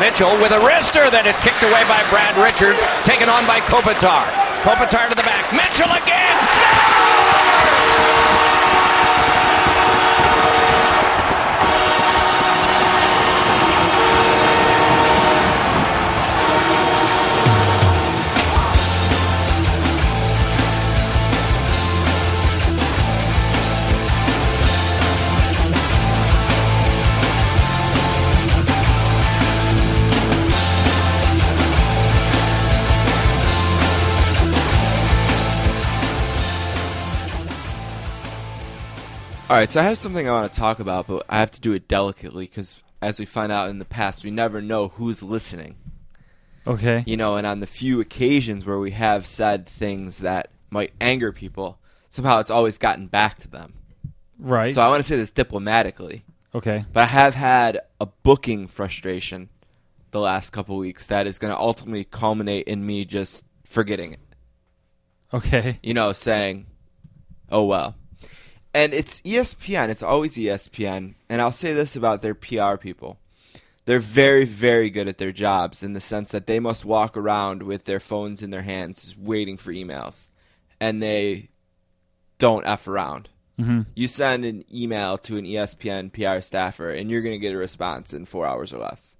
Mitchell with a wrister that is kicked away by Brad Richards, taken on by Kopitar. Kopitar to the back. Mitchell again. All right, so I have something I want to talk about, but I have to do it delicately because, as we find out in the past, we never know who's listening. Okay. You know, and on the few occasions where we have said things that might anger people, somehow it's always gotten back to them. Right. So I want to say this diplomatically, okay. but I have had a booking frustration the last couple weeks that is going to ultimately culminate in me just forgetting it. Okay. you know, saying, "Oh well." And it's ESPN. It's always ESPN. And I'll say this about their PR people: they're very, very good at their jobs in the sense that they must walk around with their phones in their hands, just waiting for emails, and they don't f around. hmm You send an email to an ESPN PR staffer, and you're going to get a response in four hours or less,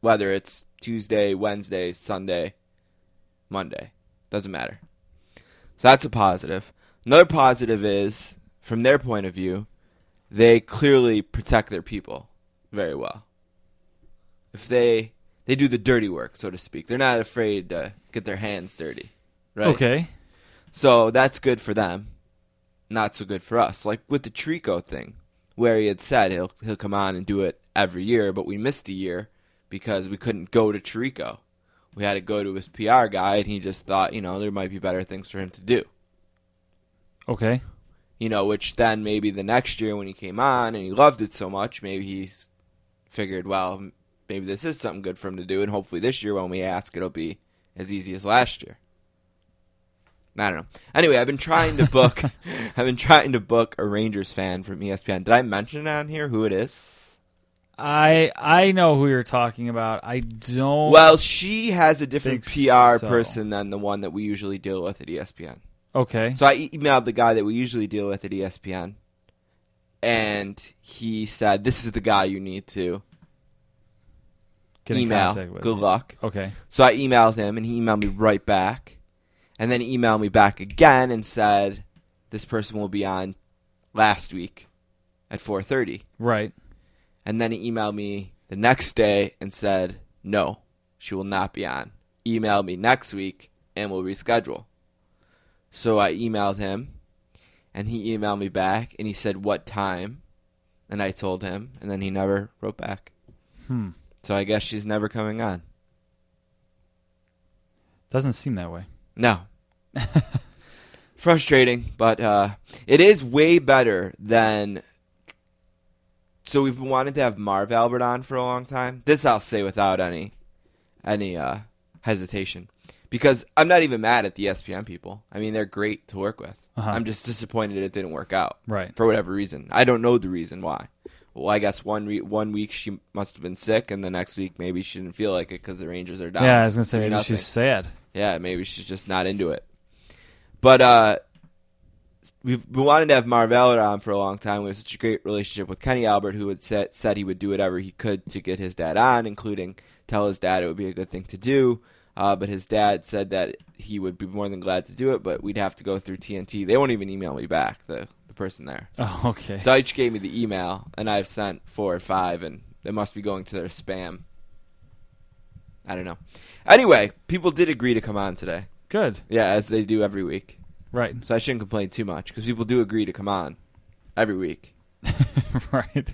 whether it's Tuesday, Wednesday, Sunday, Monday. Doesn't matter. So that's a positive. Another positive is, from their point of view, they clearly protect their people very well. If they they do the dirty work, so to speak, they're not afraid to get their hands dirty, right? Okay. So that's good for them. Not so good for us. Like with the Trico thing, where he had said he'll he'll come on and do it every year, but we missed a year because we couldn't go to Trico. We had to go to his PR guy, and he just thought, you know, there might be better things for him to do. Okay. You know, which then maybe the next year when he came on and he loved it so much, maybe he's figured, well, maybe this is something good for him to do, and hopefully this year when we ask, it'll be as easy as last year. I don't know. Anyway, I've been trying to book. I've been trying to book a Rangers fan from ESPN. Did I mention on here who it is? I I know who you're talking about. I don't. Well, she has a different PR so. person than the one that we usually deal with at ESPN. Okay. So I emailed the guy that we usually deal with at ESPN, and he said, "This is the guy you need to Get email. Good me. luck." Okay. So I emailed him, and he emailed me right back, and then he emailed me back again and said, "This person will be on last week at 4:30." Right. And then he emailed me the next day and said, "No, she will not be on. Email me next week, and we'll reschedule." So I emailed him, and he emailed me back, and he said, "What time?" And I told him, and then he never wrote back. Hmm. So I guess she's never coming on. Doesn't seem that way. No. Frustrating, but uh, it is way better than. So we've been wanting to have Marv Albert on for a long time. This I'll say without any, any uh, hesitation, because I'm not even mad at the ESPN people. I mean, they're great to work with. Uh-huh. I'm just disappointed it didn't work out Right. for whatever reason. I don't know the reason why. Well, I guess one re- one week she must have been sick, and the next week maybe she didn't feel like it because the Rangers are down. yeah, I was gonna say maybe 3-0. she's sad. Yeah, maybe she's just not into it. But uh, we've been wanting to have Marv Albert on for a long time. We have such a great relationship with Kenny Albert, who had said, said he would do whatever he could to get his dad on, including tell his dad it would be a good thing to do. Uh, but his dad said that he would be more than glad to do it, but we'd have to go through TNT. They won't even email me back, the, the person there. Oh, okay. Deitch gave me the email, and I've sent four or five, and it must be going to their spam. I don't know. Anyway, people did agree to come on today. Good. Yeah, as they do every week. Right. So I shouldn't complain too much because people do agree to come on every week. right.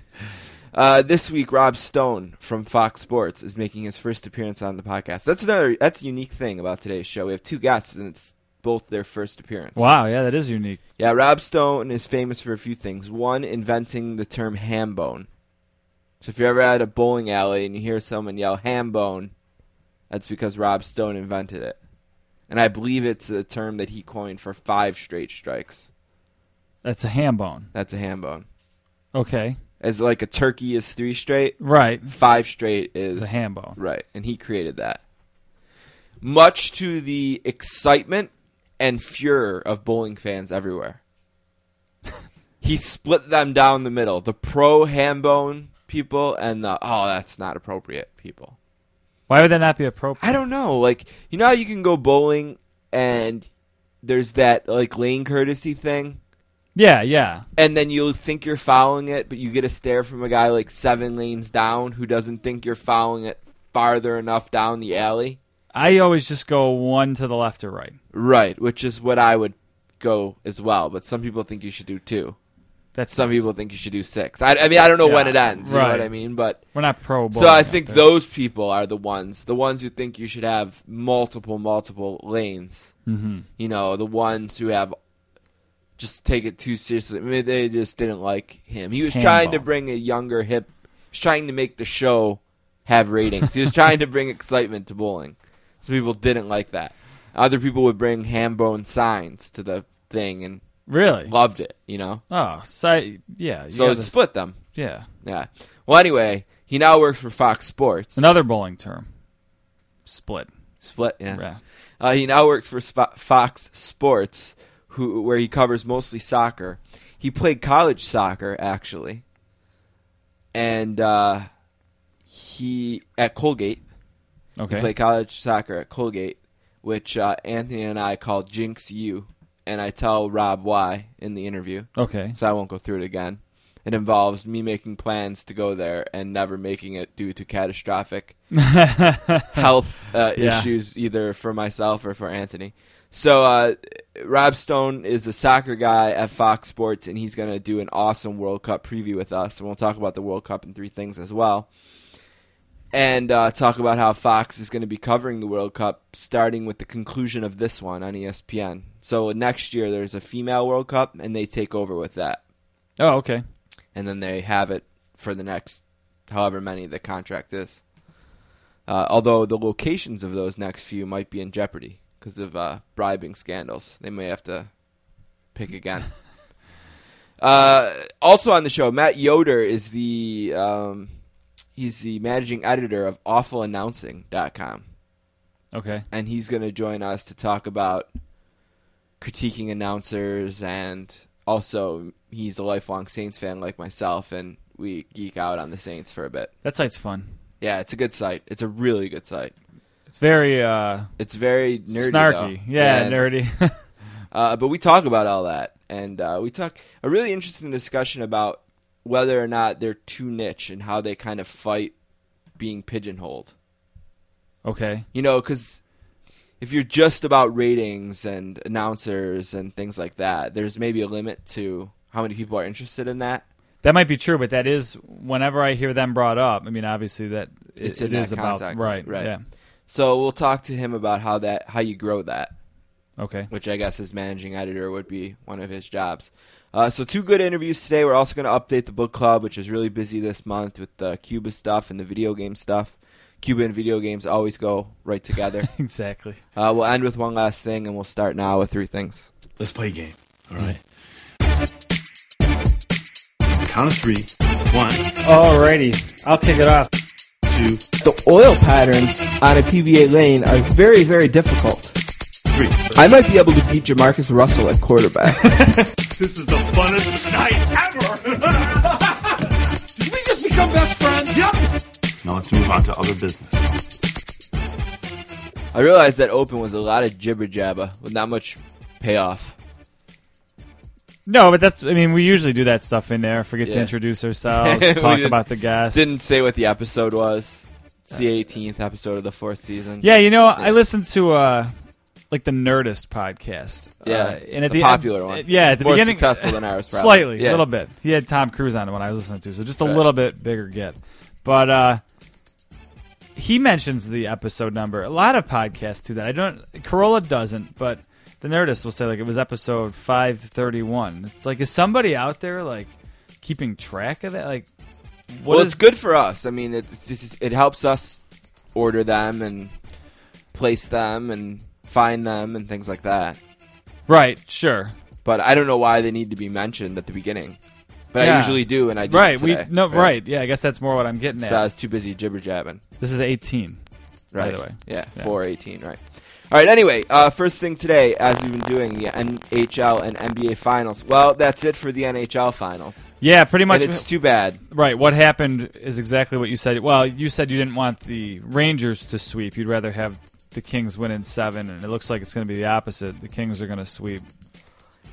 Uh, this week, Rob Stone from Fox Sports is making his first appearance on the podcast. That's another that's a unique thing about today's show. We have two guests, and it's both their first appearance. Wow. Yeah, that is unique. Yeah, Rob Stone is famous for a few things. One, inventing the term ham bone. So if you're ever at a bowling alley and you hear someone yell ham bone, that's because Rob Stone invented it. And I believe it's a term that he coined for five straight strikes. That's a ham bone. That's a ham bone. Okay. As like a turkey is three straight, Right. five straight is It's a ham bone. Right, and he created that. Much to the excitement and furor of bowling fans everywhere. he split them down the middle. The pro ham bone people and the oh that's not appropriate people. Why would that not be appropriate? I don't know. Like you know how you can go bowling and there's that like lane courtesy thing Yeah, yeah. and then you'll think you're following it, but you get a stare from a guy like seven lanes down who doesn't think you're following it farther enough down the alley. I always just go one to the left or right. Right, which is what I would go as well. But some people think you should do two. That's Some nice. people think you should do six. I, I mean, I don't know when it ends. You know what right. I mean? But We're not pro. so I think those people are the ones, the ones who think you should have multiple, multiple lanes. Mhm. You know, the ones who have just take it too seriously. I mean, they just didn't like him. He was trying to bring a younger hip. He's trying to make the show have ratings. he was trying to bring excitement to bowling. Some people didn't like that. Other people would bring ham bone signs to the thing and really. loved it. You know, Oh, so yeah. so it split them. Yeah, Yeah. Well, anyway, he now works for Fox Sports. another bowling term. Split. Split. Yeah. Yeah. Uh, he now works for Fox Sports, who where he covers mostly soccer. He played college soccer actually, and uh, he at Colgate. Okay. He played college soccer at Colgate, which uh, Anthony and I call Jinx U, and I tell Rob why in the interview, Okay. so I won't go through it again. It involves me making plans to go there and never making it due to catastrophic health uh, Yeah. issues, either for myself or for Anthony. So uh, Rob Stone is a soccer guy at Fox Sports, and he's going to do an awesome World Cup preview with us. And we'll talk about the World Cup and three things as well, and uh, talk about how Fox is going to be covering the World Cup starting with the conclusion of this one on ESPN. So next year there's a female World Cup, and they take over with that oh, okay. and then they have it for the next however many the contract is. Uh, although the locations of those next few might be in jeopardy because of uh, bribing scandals, they may have to pick again. uh, also on the show, Matt Yoder is the um, he's the managing editor of AwfulAnnouncing.com Okay. and he's going to join us to talk about critiquing announcers and also he's a lifelong Saints fan like myself and we geek out on the Saints for a bit. That site's fun. Yeah, it's a good site. It's a really good site. It's very uh, It's very nerdy, snarky. though. Yeah, and- nerdy. Uh, but we talk about all that, and uh, we talk a really interesting discussion about whether or not they're too niche and how they kind of fight being pigeonholed. okay. You know, because if you're just about ratings and announcers and things like that, there's maybe a limit to how many people are interested in that. That might be true, but that is whenever I hear them brought up. I mean, obviously that it, It's in it that is about right. right. Yeah. So we'll talk to him about how that how you grow that, Okay. which I guess as managing editor would be one of his jobs. Uh, so two good interviews today. We're also going to update the book club, which is really busy this month with the Cuba stuff and the video game stuff. Cuba and video games always go right together. exactly. uh, we'll end with one last thing, and we'll start now with three things. Let's play a game. All right. Count of three. One, Alrighty, I'll kick it off. Two, The oil patterns on a PBA lane are very, very difficult. three. I might be able to beat JaMarcus Russell at quarterback. This is the funnest night ever. Did we just become best friends? yep. Now let's move on to other business. I realized that open was a lot of jibber jabber with not much payoff. No, but that's. I mean, we usually do that stuff in there. Forget to Yeah. introduce ourselves, talk did- about the guests. Didn't say what the episode was. It's the 18th episode of the fourth season. Yeah, you know, I listened to uh, like the Nerdist podcast. Yeah, uh, and at the the popular one. Yeah, at the More beginning, successful than ours, probably. slightly, Yeah. a little bit. He had Tom Cruise on the one I was listening to, so just a Right. little bit bigger get. But uh, he mentions the episode number. A lot of podcasts do that. I don't. Carolla doesn't, but the Nerdist will say like it was episode five thirty one. It's like is somebody out there like keeping track of that? Like, what well, is- it's good for us. I mean, it it's just- it helps us order them and place them and find them and things like that. Right, sure. But I don't know why they need to be mentioned at the beginning. but I usually do, and I didn't right. We no right. Yeah, I guess that's more what I'm getting So at. I was too busy jibber jabbing. this is 18. Right. By the way. Yeah, Yeah. four eighteen. Right. All right. Anyway, uh, first thing today, as we've been doing the NHL and NBA finals. Well, that's it for the NHL finals, Yeah, pretty much. and it's too bad. Right. What happened is exactly what you said. Well, you said you didn't want the Rangers to sweep. You'd rather have the Kings win in seven, and it looks like it's going to be the opposite. The Kings are going to sweep.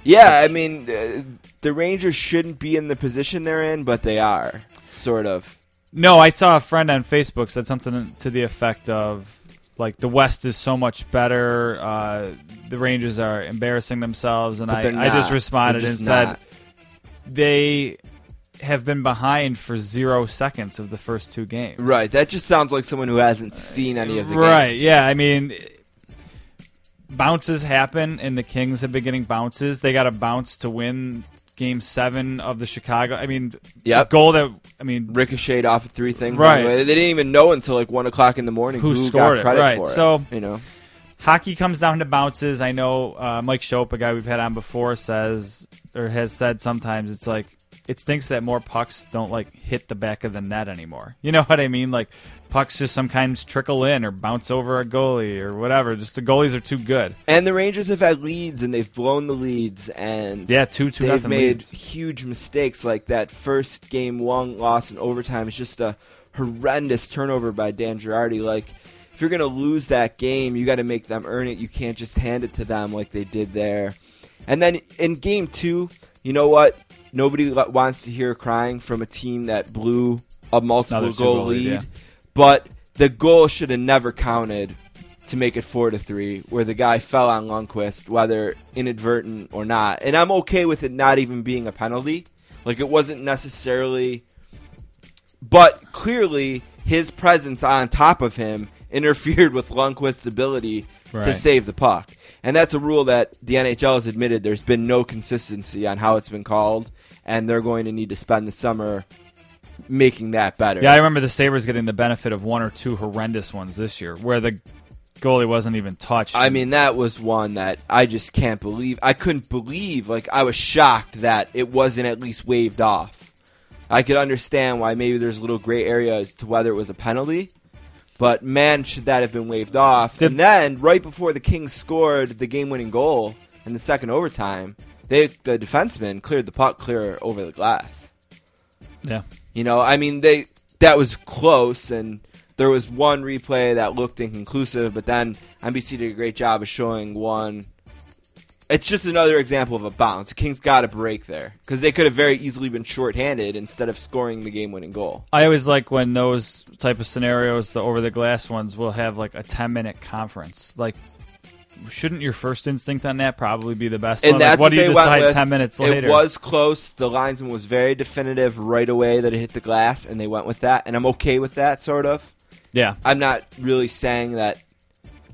Yeah, I mean, uh, the Rangers shouldn't be in the position they're in, but they are sort of. No, I saw a friend on Facebook said something to the effect of like the West is so much better. Uh, the Rangers are embarrassing themselves, and I, I just responded They're and said not. they have been behind for zero seconds of the first two games. Right. That just sounds like someone who hasn't seen any of the right. games. Yeah. I mean, bounces happen, and the Kings have been getting bounces. They got a bounce to win Game Seven of the Chicago. I mean, Yep. the goal that I mean, Ricocheted off of three things. Right. Anyway. They didn't even know until like one o'clock in the morning Who who, scored got it, right. for it. So- you know, hockey comes down to bounces. I know uh, Mike Schopp, a guy we've had on before, says or has said sometimes it's like it stinks that more pucks don't like hit the back of the net anymore. You know what I mean? Like pucks just sometimes trickle in or bounce over a goalie or whatever. Just the goalies are too good. and the Rangers have had leads and they've blown the leads and Yeah, two two they've made leads. huge mistakes like that first game one loss in overtime is just a horrendous turnover by Dan Girardi like if you're going to lose that game you got to make them earn it you can't just hand it to them like they did there and then in game 2 you know what nobody wants to hear crying from a team that blew a multiple goal lead, lead yeah. but the goal should have never counted to make it four to three, where the guy fell on Lundqvist, whether inadvertent or not. And I'm okay with it not even being a penalty. Like it wasn't necessarily, but clearly his presence on top of him interfered with Lundqvist's ability to save the puck. And that's a rule that the NHL has admitted there's been no consistency on how it's been called, and they're going to need to spend the summer making that better. Yeah, I remember the Sabres getting the benefit of one or two horrendous ones this year where the goalie wasn't even touched. I mean, that was one that I just can't believe. I couldn't believe. Like, I was shocked that it wasn't at least waved off. I could understand why maybe there's a little gray area as to whether it was a penalty, but man, should that have been waved off. Did- and then, right before the Kings scored the game winning goal in the second overtime, they the defenseman cleared the puck clear over the glass. yeah. You know, I mean, they that was close, and there was one replay that looked inconclusive, but then NBC did a great job of showing one. It's just another example of a bounce. The Kings got a break there because they could have very easily been shorthanded instead of scoring the game-winning goal. I always like when those type of scenarios, the over the glass ones, will have like a ten minute conference. Like, shouldn't your first instinct on that probably be the best And one? Like, that's what do you decide with. ten minutes later? It was close. The linesman was very definitive right away that it hit the glass, and they went with that. And I'm okay with that, sort of. yeah. I'm not really saying that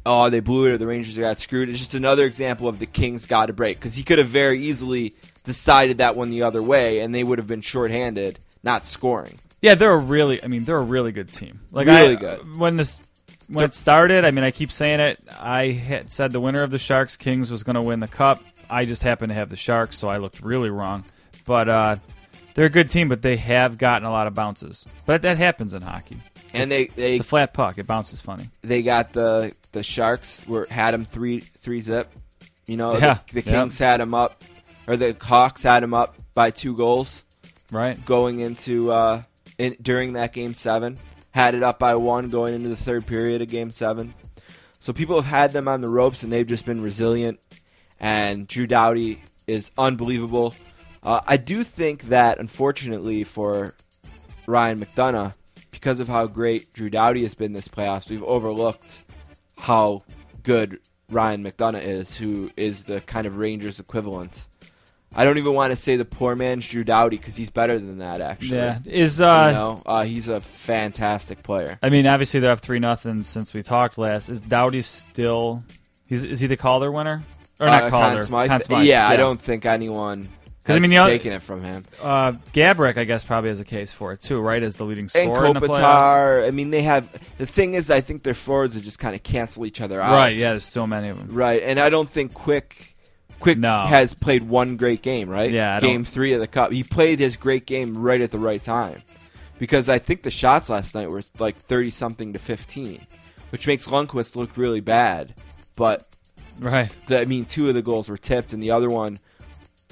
oh they blew it or the Rangers got screwed. It's just another example of the Kings got a break because he could have very easily decided that one the other way, and they would have been shorthanded, not scoring. Yeah, they're a really. I mean, they're a really good team. Like Really I, good. When this when it started, I mean, I keep saying it. I said the winner of the Sharks Kings was going to win the cup. I just happened to have the Sharks, so I looked really wrong. But uh, they're a good team, but they have gotten a lot of bounces. But that happens in hockey. And they they It's a flat puck. It bounces funny. they got the the Sharks were had them three three zip. You know, Yeah, the, the. Kings had him up, or the Hawks had him up by two goals Right. going into uh, in, during that game seven. Had it up by one going into the third period of game seven. So people have had them on the ropes and they've just been resilient. And Drew Doughty is unbelievable. Uh, I do think that, unfortunately, for Ryan McDonagh, because of how great Drew Doughty has been this playoffs, we've overlooked how good Ryan McDonagh is, who is the kind of Rangers equivalent. I don't even want to say the poor man's Drew Doughty because he's better than that. Actually, Yeah. Is uh, you know, uh, he's a fantastic player. I mean, obviously they're up three nothing since we talked last. Is Doughty still? He's is he the Calder winner or not Uh, Calder? Conn Smythe? Conn Smythe, Yeah, I don't think anyone. Because I mean, other- taken it from him. Uh, Gaborik, I guess, probably has a case for it too, right? As the leading And scorer the. Kopitar. I mean, they have the thing is, I think their forwards would just kind of cancel each other out. Right? Yeah, there's so many of them. Right, and I don't think Quick Quick No. has played one great game, right? Yeah, game three of the cup. He played his great game right at the right time, because I think the shots last night were like thirty something to fifteen, which makes Lundqvist look really bad. But Right. the, I mean, two of the goals were tipped, and the other one,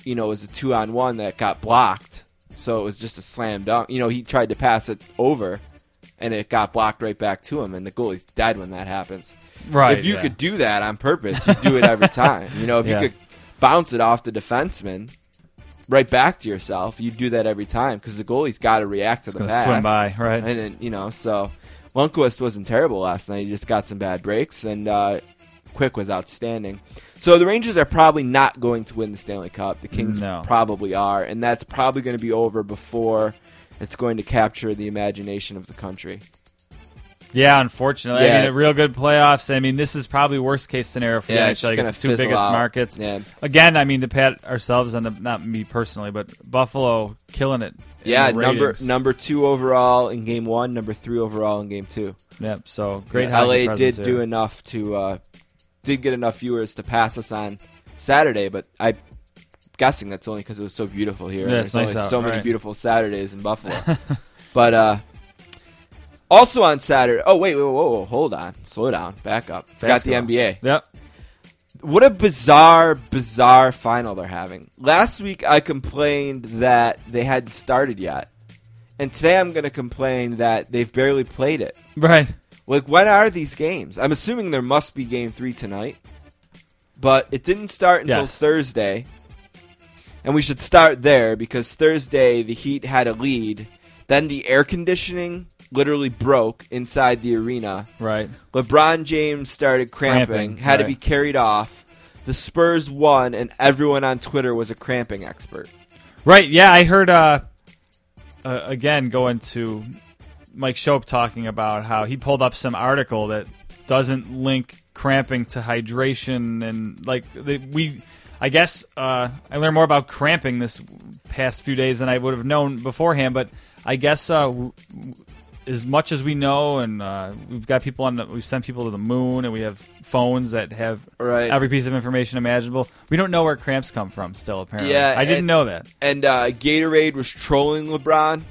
you know, was a two on one that got blocked. So it was just a slam dunk. You know, he tried to pass it over, and it got blocked right back to him, and the goalie's dead when that happens. Right. if you yeah. could do that on purpose, you'd do it every time. You know, if Yeah. you could bounce it off the defenseman right back to yourself, you'd do that every time because the goalie's got to react to the pass. swim by, right. And then, you know, so Lundqvist wasn't terrible last night. He just got some bad breaks, and uh, Quick was outstanding. So the Rangers are probably not going to win the Stanley Cup. The Kings No. probably are, and that's probably going to be over before it's going to capture the imagination of the country. Yeah, unfortunately. I mean, a real good playoffs. I mean, this is probably worst case scenario for Yeah, the NHL, like the two biggest out. markets. Yeah. Again, I mean, to pat ourselves on the not me personally, but Buffalo killing it. Yeah, number number two overall in game one, number three overall in game two. Yep. So great. Yeah, LA did presence do enough to uh, did get enough viewers to pass us on Saturday, but I guessing that's only because it was so beautiful here. Yeah, it's nice only out, so many right. beautiful Saturdays in Buffalo. but uh, also on Saturday. Oh wait, wait, whoa, whoa, hold on, slow down, back up. Forgot the. NBA. Yep. What a bizarre, bizarre final they're having. Last week I complained that they hadn't started yet. And today I'm going to complain that they've barely played it. Right. Like, when are these games? I'm assuming there must be game three tonight. But it didn't start until Yes. Thursday. And we should start there because Thursday the Heat had a lead. Then the air conditioning literally broke inside the arena. Right. LeBron James started cramping, Cramping, had to be carried off. The Spurs won, and everyone on Twitter was a cramping expert. Right. Yeah, I heard. Uh, uh, again, going to Mike Schopp talking about how he pulled up some article that doesn't link cramping to hydration and like they, we. I guess uh, I learned more about cramping this past few days than I would have known beforehand. But I guess uh, as much as we know, and uh, we've got people on, the, we've sent people to the moon, and we have phones that have Right. every piece of information imaginable. We don't know where cramps come from. Still, apparently, Yeah, I didn't and- know that. And uh, Gatorade was trolling LeBron.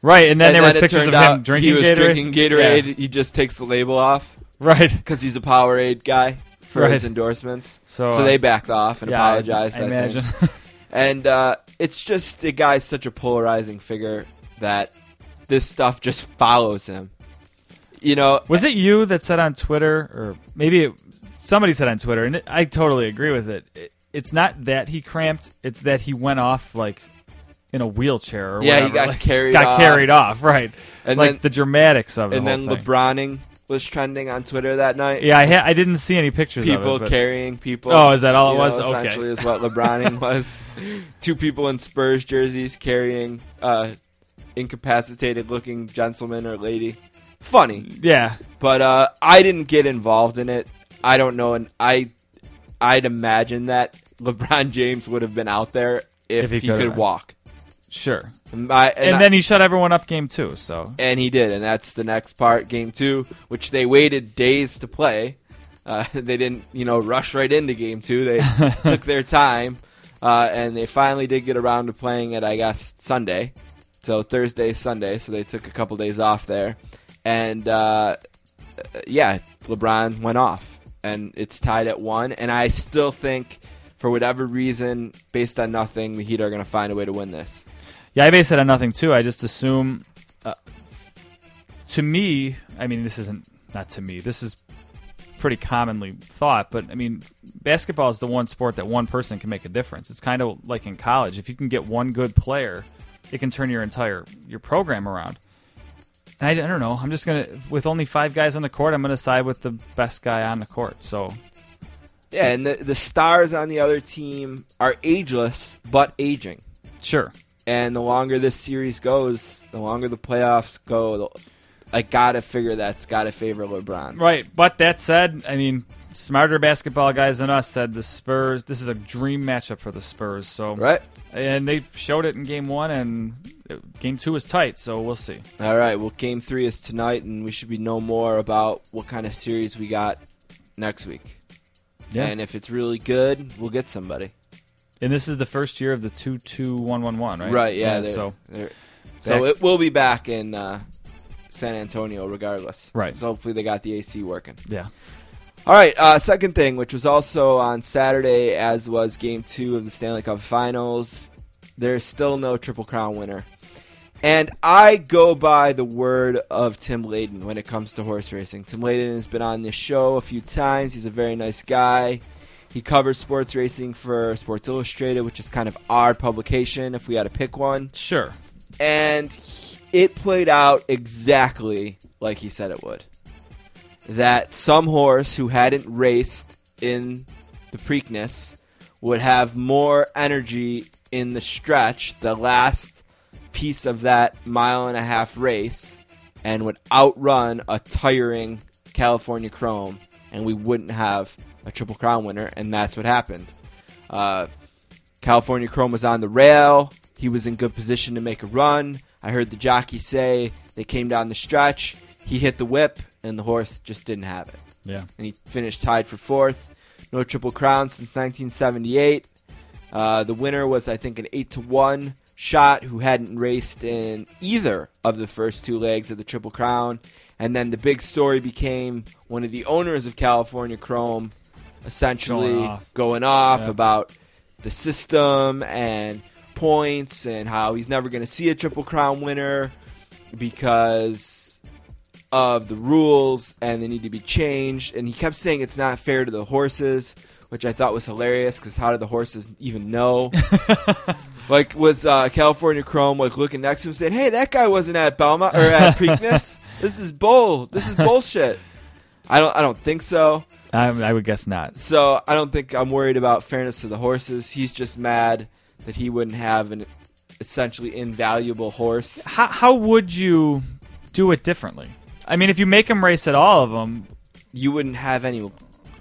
Right, and then and there then was pictures of him drinking he was Gatorade. drinking Gatorade. Yeah. He just takes the label off Right. because he's a Powerade guy for his endorsements. So, So uh, they backed off and yeah, apologized. I, I, imagine. And uh, it's just the guy's such a polarizing figure that this stuff just follows him. You know, was it you that said on Twitter, or maybe it, somebody said on Twitter, and it, I totally agree with it. it. It's not that he cramped; it's that he went off like in a wheelchair or Yeah, he got like, carried got off. carried off. Right, And like then- the dramatics of it. and then LeBroning was trending on Twitter that night. Yeah, I, ha- I didn't see any pictures people of it. but- carrying people. Oh, is that all it you know, was? Okay. Essentially, is what LeBroning was. Two people in Spurs jerseys carrying uh, incapacitated-looking gentleman or lady. Funny, yeah, but uh, I didn't get involved in it. I don't know, and I, I'd imagine that LeBron James would have been out there if, If he he, could've could been. walk. sure. And, I- And, I- then he shut everyone up game two. So and he did, and that's the next part, game two, which they waited days to play. Uh, they didn't, you know, rush right into game two. They took their time, uh, and they finally did get around to playing it. I guess Sunday, so Thursday, Sunday. So they took a couple days off there, and uh, yeah, LeBron went off, and it's tied at one. And I still think, for whatever reason, based on nothing, the Heat are going to find a way to win this. Yeah, I base it on nothing too. I just assume. Uh, to me, I mean, this isn't not to me. This is pretty commonly thought, but I mean, basketball is the one sport that one person can make a difference. It's kind of like in college. If you can get one good player, it can turn your entire your program around. And I, I don't know. I'm just gonna with only five guys on the court. I'm gonna side with the best guy on the court. So Yeah, and the the stars on the other team are ageless but aging. sure, And the longer this series goes, the longer the playoffs go, the, I gotta figure that's gotta favor LeBron. Right, but that said, I mean, smarter basketball guys than us said the Spurs. This is a dream matchup for the Spurs. So, Right? and they showed it in Game One, and Game Two is tight. So we'll see. All right. Well, Game Three is tonight, and we should be know more about what kind of series we got next week. Yeah. And if it's really good, we'll get somebody. And this is the first year of the two two one one one, right? Right? Yeah. they're- so they're- so it will be back in uh, San Antonio, regardless. Right. So hopefully they got the AC working. yeah. All right, uh, second thing, which was also on Saturday, as was Game Two of the Stanley Cup Finals. There's still no Triple Crown winner, and I go by the word of Tim Layden when it comes to horse racing. Tim Layden has been on this show a few times. He's a very nice guy. He covers sports racing for Sports Illustrated, which is kind of our publication if we had to pick one Sure. and it played out exactly like he said it would. That some horse who hadn't raced in the Preakness would have more energy in the stretch, the last piece of that mile and a half race, and would outrun a tiring California Chrome, and we wouldn't have a Triple Crown winner, and that's what happened. Uh, California Chrome was on the rail. He was in good position to make a run. I heard the jockey say they came down the stretch. He hit the whip, and the horse just didn't have it. Yeah. And he finished tied for fourth. No Triple Crown since 1978. Uh, the winner was, I think, an 8 to 1 shot who hadn't raced in either of the first two legs of the Triple Crown. And then the big story became one of the owners of California Chrome essentially Going off. going off Yeah. about the system and points and how he's never going to see a Triple Crown winner because of the rules and they need to be changed. And he kept saying it's not fair to the horses, which I thought was hilarious because how did the horses even know? like, was uh, California Chrome like looking next to him saying, "Hey, that guy wasn't at Belmont or at Preakness. this is bull. This is bullshit." I don't. I don't think so. I, I would guess not. So I don't think I'm worried about fairness to the horses. He's just mad that he wouldn't have an essentially invaluable horse. How how would you do it differently? I mean, if you make them race at all of them, You wouldn't have any.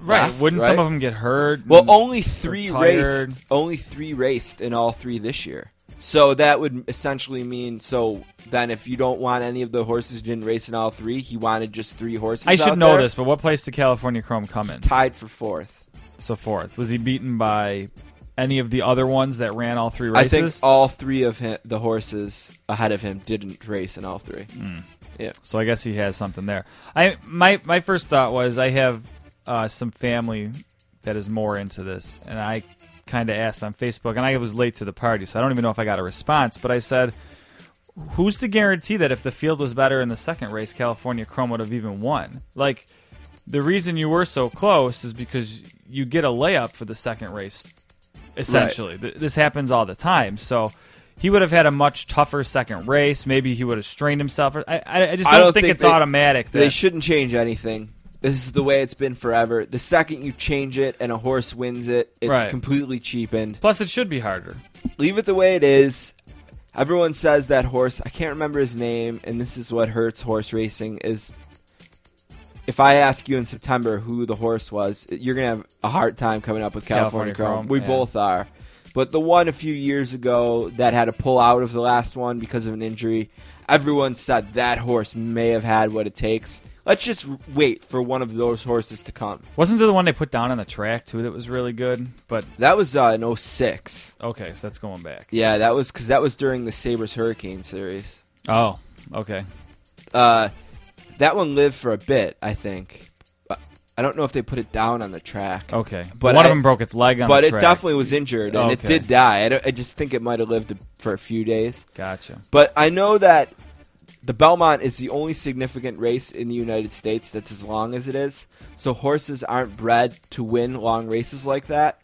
right? left, wouldn't right? some of them get hurt? Well, only three raced. Only three raced in all three this year. So that would essentially mean so then if you don't want any of the horses who didn't race in all three, he wanted just three horses. I should know there, this, but what place did California Chrome come in? Tied for fourth. So fourth. Was he beaten by any of the other ones that ran all three races? I think all three of him, the horses ahead of him didn't race in all three. Hmm. Yeah. So I guess he has something there. I my my first thought was I have uh, some family that is more into this, and I kind of asked on Facebook, and I was late to the party, so I don't even know if I got a response. But I said, "Who's to guarantee that if the field was better in the second race, California Chrome would have even won?" Like the reason you were so close is because you get a layup for the second race. Essentially, Th- this happens all the time. So. He would have had a much tougher second race. Maybe he would have strained himself. I, I, I just don't, I don't think, think it's they- automatic. That, They shouldn't change anything. This is the way it's been forever. The second you change it and a horse wins it, it's Right. completely cheapened. Plus, it should be harder. Leave it the way it is. Everyone says that horse. I can't remember his name, and this is what hurts horse racing is. If I ask you in September who the horse was, you're gonna have a hard time coming up with California, California Chrome. Chrome, We yeah. both are. But the one a few years ago that had to pull out of the last one because of an injury, everyone said that horse may have had what it takes. Let's just wait for one of those horses to come. Wasn't there the one they put down on the track too that was really good? But That was uh, in 06. okay, so that's going back. Yeah, that was because that was during the Sabres Hurricane series. Oh, okay. Uh, that one lived for a bit, I think. I don't know if they put it down on the track. Okay, But one I- of them broke its leg on the track. but it definitely was injured, and it did die. I, I just think it might have lived for a few days. Gotcha. But I know that the Belmont is the only significant race in the United States that's as long as it is. So horses aren't bred to win long races like that,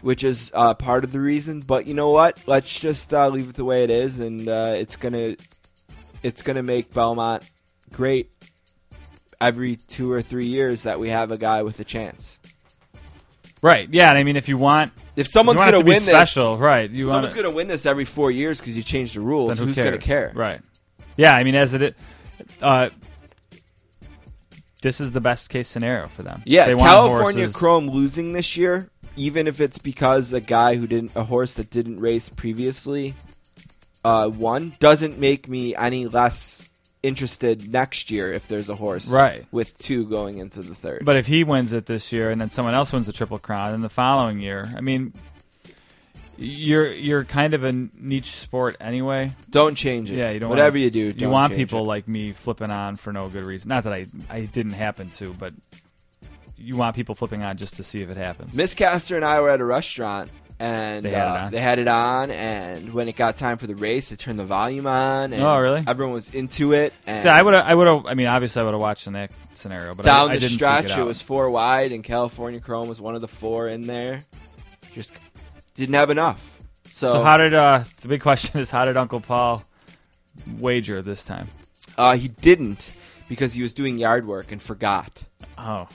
which is uh, part of the reason. But you know what? Let's just uh, leave it the way it is, and uh, it's gonna it's gonna make Belmont great every two or three years that we have a guy with a chance. Right. Yeah. And I mean, if you want, If someone's you want it gonna to win special, right? You want someone's gonna win this every four years because you change the rules. who Who's gonna care? Right. Yeah. I mean, as it, uh, this is the best case scenario for them. Yeah, They California Chrome losing this year, even if it's because a guy who didn't a horse that didn't race previously uh, won, doesn't make me any less interested next year if there's a horse Right. with two going into the third. But if he wins it this year and then someone else wins the Triple Crown in the following year, I mean, you're you're kind of a niche sport anyway. don't change it. Yeah, you don't. Whatever wanna- you do, you want people it. like me flipping on for no good reason. Not that I I didn't happen to, but you want people flipping on just to see if it happens. Miss Caster and I were at a restaurant and They had it uh, on? they had it on, and when it got time for the race, they turned the volume on. And Oh, really? Everyone was into it. And So I would I would have I mean obviously I would have watched in that scenario, but down I, I the stretch, it, it, was four wide, and California Chrome was one of the four in there. Just didn't have enough. So, So how did uh the big question is how did Uncle Paul wager this time? uh, he didn't because he was doing yard work and forgot. Oh,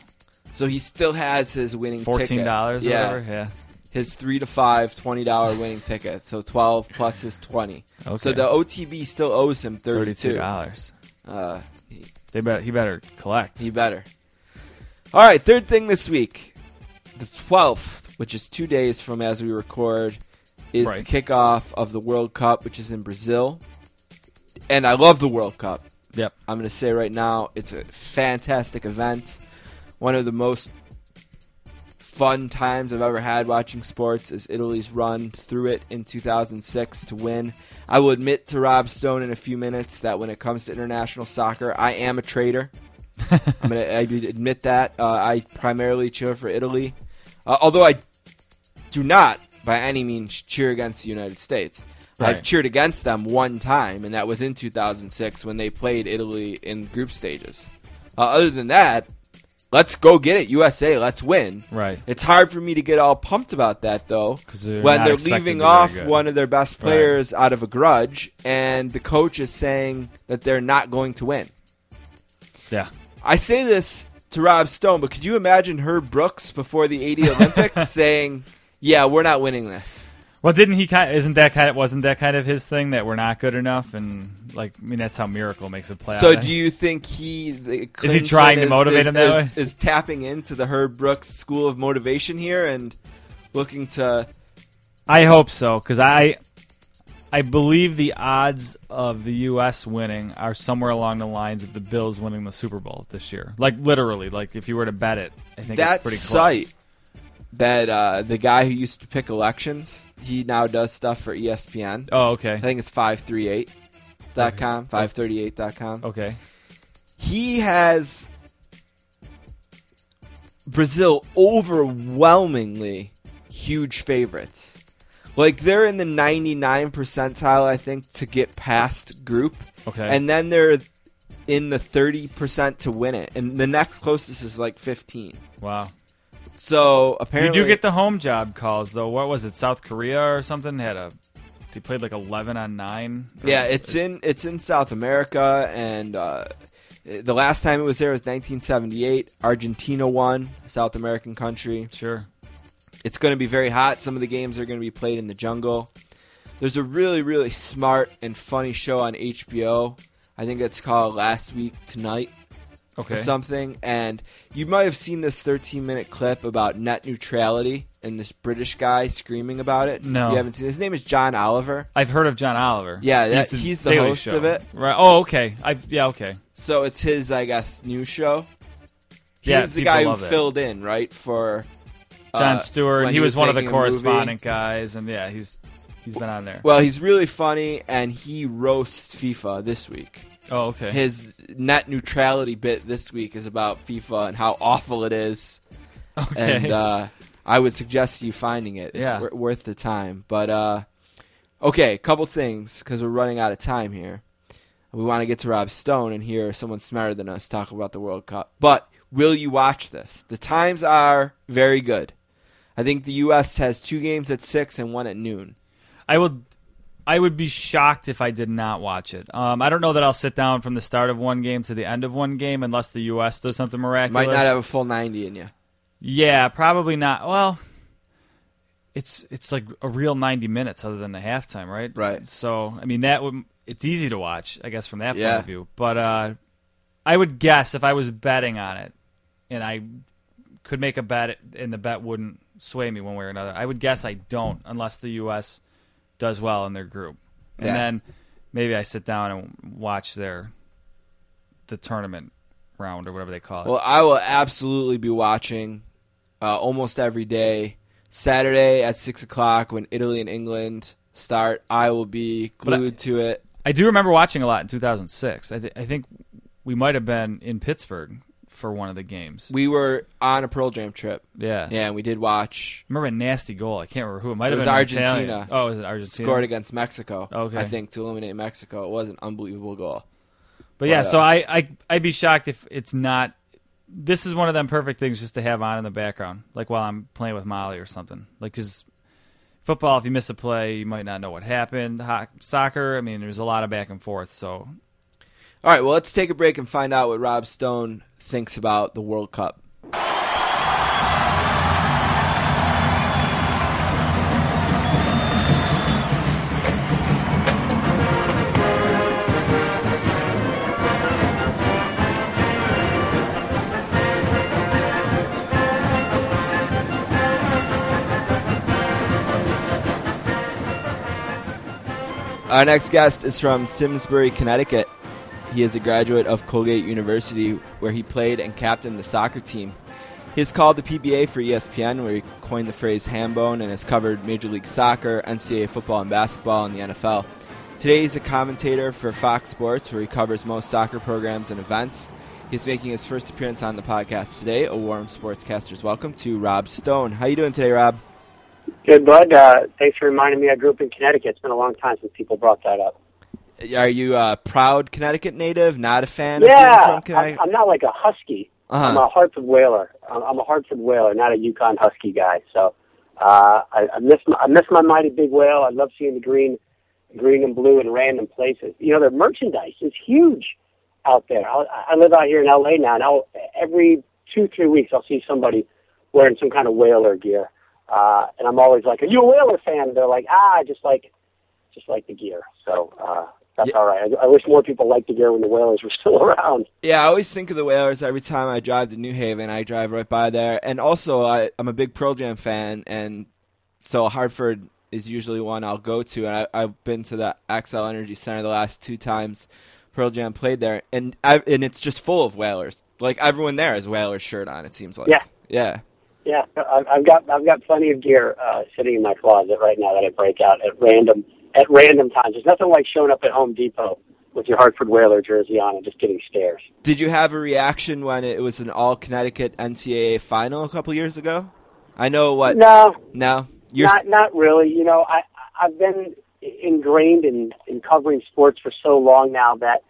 So he still has his winning fourteen ticket. dollars or yeah, whatever. Yeah. His three to five twenty dollar winning ticket. So twelve plus his twenty. Okay. So the OTB still owes him thirty two dollars. Uh, They bet he better collect. he better. All right, third thing this week, the twelfth, which is two days from as we record, is Right. the kickoff of the World Cup, which is in Brazil. And I love the World Cup. Yep. I'm going to say right now, it's a fantastic event. One of the most fun times I've ever had watching sports is Italy's run through it in 2006 to win. I will admit to Rob Stone in a few minutes that when it comes to international soccer, I am a traitor. I'm gonna I admit that. Uh, I primarily cheer for Italy, uh, although I do not by any means cheer against the United States. I've cheered against them one time, and that was in 2006 when they played Italy in group stages. Uh, other than that, let's go get it, USA. Let's win. Right. It's hard for me to get all pumped about that though, they're when they're leaving off one of their best Right. players out of a grudge, and the coach is saying that they're not going to win. Yeah. I say this to Rob Stone, but could you imagine Herb Brooks before the 80 Olympics saying, "Yeah, we're not winning this." Well, didn't he kind? Isn't that kind of wasn't that kind of his thing that we're not good enough? And like, I mean, that's how Miracle makes it play. So, out. do you think he Is he trying to is- motivate is, him that is, way? Is tapping into the Herb Brooks school of motivation here and looking to I hope so because I, I believe the odds of the U.S. winning are somewhere along the lines of the Bills winning the Super Bowl this year. Like literally, like if you were to bet it, I think that it's pretty site close. That uh, the guy who used to pick elections, he now does stuff for ESPN. Oh, okay. I think it's 538.com, 538.com. okay, He has Brazil overwhelmingly huge favorites. Like they're in the 99 percentile, I think, to get past group. okay. And then they're in the 30% to win it. And the next closest is like 15. wow. So apparently, You do get the home job calls though. What was it? South Korea or something had a. They played like eleven on nine. Yeah, it's in it's in South America, and uh, the last time it was there was 1978. Argentina won, South American country. sure. It's going to be very hot. Some of the games are going to be played in the jungle. There's a really really smart and funny show on HBO. I think it's called Last Week Tonight Okay. or something. And you might have seen this 13 minute clip about net neutrality and this British guy screaming about it. No. you haven't seen. His name is John Oliver. I've heard of John Oliver. Yeah, that- he's the Daily host Show. of it. Right. Oh, okay. I yeah, okay. So it's his, I guess, new show. He Yeah, was the guy who filled in, right, for Jon uh, Stewart. when He was one of the making a movie. correspondent guys, and yeah, he's he's been on there. Well, he's really funny, and he roasts FIFA this week. Oh, okay. His net neutrality bit this week is about FIFA and how awful it is, okay. and uh, I would suggest you finding it. It's Yeah. wor- worth the time. But uh, okay, couple things because we're running out of time here. We want to get to Rob Stone and hear someone smarter than us talk about the World Cup. But will you watch this? The times are very good. I think the U.S. has two games at six and one at noon. I would I would be shocked if I did not watch it. Um, I don't know that I'll sit down from the start of one game to the end of one game unless the U.S. does something miraculous. Might not have a full ninety in you. Yeah, probably not. Well, it's it's like a real ninety minutes other than the halftime, right? Right. So I mean that would it's easy to watch, I guess, from that point Yeah. of view. But uh, I would guess if I was betting on it, and I could make a bet, and the bet wouldn't sway me one way or another. I would guess I don't unless the U.S. does well in their group, and Yeah. then maybe I sit down and watch their the tournament round or whatever they call it. Well, I will absolutely be watching uh, almost every day. Saturday at six o'clock when Italy and England start, I will be But I- glued to it. I do remember watching a lot in 2006. I, th- I think we might have been in Pittsburgh for one of the games. We were on a Pearl Jam trip. yeah. Yeah, and we did watch. I remember a nasty goal. I can't remember who it might It have was been. Argentina. Italian. Oh, was it Argentina? Scored against Mexico. Okay. I think to eliminate Mexico. It was an unbelievable goal. But yeah, But, so uh, I, I I'd be shocked if it's not. This is one of them perfect things just to have on in the background, like while I'm playing with Molly or something. Like because football, if you miss a play, you might not know what happened. Ho- soccer, I mean, there's a lot of back and forth. So All right, well, let's take a break and find out what Rob Stone thinks about the World Cup. Our next guest is from Simsbury, Connecticut. He is a graduate of Colgate University, where he played and captained the soccer team. He has called the PBA for ESPN, where he coined the phrase hambone and has covered Major League Soccer, NCAA football and basketball, and the NFL. Today he's a commentator for Fox Sports, where he covers most soccer programs and events. He's making his first appearance on the podcast today. A warm sportscaster's welcome to Rob Stone. How are you doing today, Rob? Good, bud. Uh, thanks for reminding me I grew up in Connecticut. It's been a long time since people brought that up. Are you a proud Connecticut native? Not a fan Yeah, I'm? I'm not like a Husky. I'm Uh-huh. a Hartford Whaler. I'm I'm a Hartford Whaler, not a UConn Husky guy. So uh, I, I miss my, I miss my mighty big whale. I love seeing the green, green and blue in random places. You know, their merchandise is huge out there. I, I live out here in LA now. Now every two three weeks I'll see somebody wearing some kind of whaler gear, uh, and I'm always like, "Are you a whaler fan?" And they're like, "Ah, I just like, just like the gear." So uh, that's Yeah. all right. I, I wish more people liked the gear when the whalers were still around. Yeah, I always think of the Whalers every time I drive to New Haven. I drive right by there, and also I, I'm a big Pearl Jam fan, and so Hartford is usually one I'll go to. And I, I've been to the XL Energy Center the last two times Pearl Jam played there, and I, and it's just full of Whalers. Like everyone there has Whalers shirt on. It seems like. Yeah. Yeah. Yeah, I've I've got I've got plenty of gear uh, sitting in my closet right now that I break out at random at random times. There's nothing like showing up at Home Depot with your Hartford Whaler jersey on and just getting stares. Did you have a reaction when it was an all Connecticut NCAA final a couple years ago? I know what. No, No. You're not not really. You know, I I've been ingrained in in covering sports for so long now that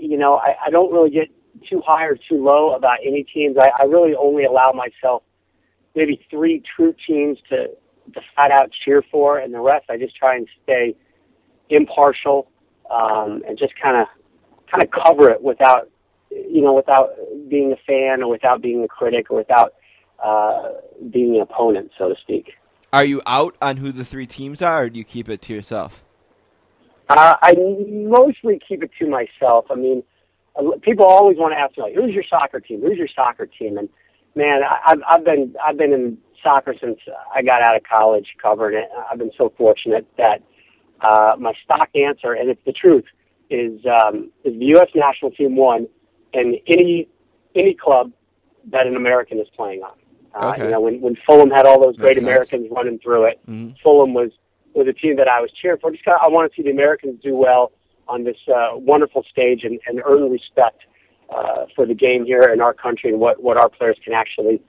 you know I, I don't really get too high or too low about any teams. I, I really only allow myself maybe three true teams to to flat out cheer for, and the rest I just try and stay impartial um, and just kind of kind of cover it without you know without being a fan or without being a critic or without uh, being an opponent, so to speak. Are you out on who the three teams are, or do you keep it to yourself? Uh, I mostly keep it to myself. I mean, people always want to ask me, like, "Who's your soccer team? Who's your soccer team?" And man, I, I've I've been I've been in soccer since I got out of college, covering it. I've been so fortunate that uh, my stock answer, and it's the truth, is um, is the U.S. national team won, and any any club that an American is playing on. Uh, Okay. You know, when when Fulham had all those great Makes sense. Americans running through it, Mhm. Fulham was was a team that I was cheering for. Just kinda, I want to see the Americans do well on this uh, wonderful stage and, and earn respect uh, for the game here in our country and what, what our players can actually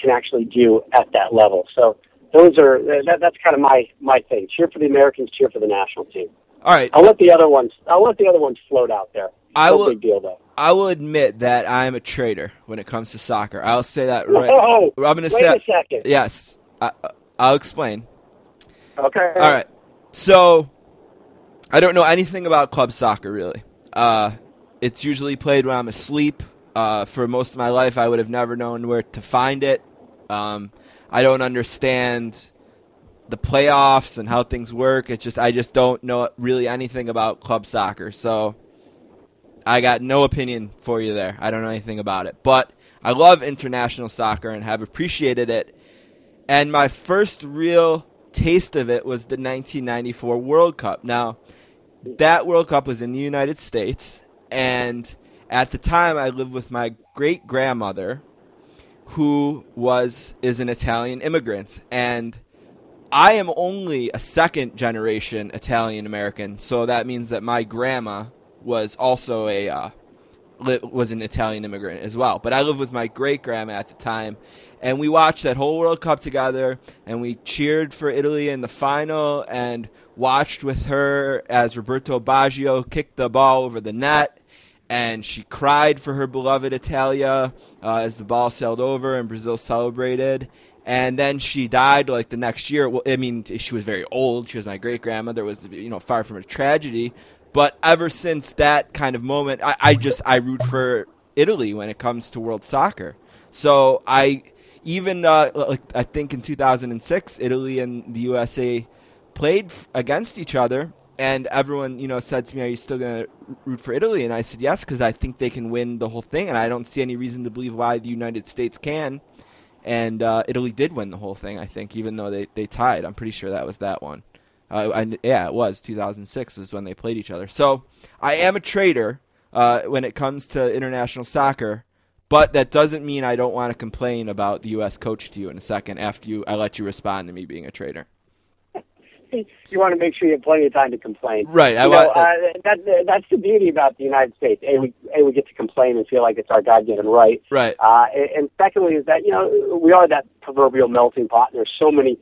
can actually do at that level. So those are that, that's kind of my my thing. Cheer for the Americans, cheer for the national team. All right, I'll let the other ones I'll let the other ones float out there. I no will- big deal though. I will admit that I am a traitor when it comes to soccer. I'll say that right. Whoa! I'm gonna Wait say a second. yes. I, I'll explain. Okay. All right. So, I don't know anything about club soccer really. Uh, it's usually played when I'm asleep. Uh, for most of my life, I would have never known where to find it. Um, I don't understand the playoffs and how things work. It's just I just don't know really anything about club soccer. So, I got no opinion for you there. I don't know anything about it. But I love international soccer and have appreciated it. And my first real taste of it was the 1994 World Cup. Now, that World Cup was in the United States, and At the time, I lived with my great grandmother, who was is an Italian immigrant, and I am only a second generation Italian American. So that means that my grandma was also a uh, li- was an Italian immigrant as well. But I lived with my great grandma at the time, and we watched that whole World Cup together, and we cheered for Italy in the final, and watched with her as Roberto Baggio kicked the ball over the net. And she cried for her beloved Italia uh, as the ball sailed over and Brazil celebrated. And then she died like the next year. Well, I mean, she was very old. She was my great grandmother. Was you know far from a tragedy. But ever since that kind of moment, I, I just I root for Italy when it comes to world soccer. So I even uh, like I think in 2006, Italy and the USA played against each other, and everyone you know said to me, "Are you still going to root for Italy?" And I said yes because I think they can win the whole thing, and I don't see any reason to believe why the United States can. And uh, Italy did win the whole thing, I think, even though they, they tied. I'm pretty sure that was that one. Uh, and yeah, it was 2006 was when they played each other. So I am a traitor uh, when it comes to international soccer, but that doesn't mean I don't want to complain about the U.S. coach to you in a second after you I let you respond to me being a traitor. You want to make sure you have plenty of time to complain. Right, I You wa- know, uh, that, that's the beauty about the United States. A, we, a, we get to complain and feel like it's our God-given right. Right. Uh, and, secondly is that, you know, we are that proverbial melting pot. There's so many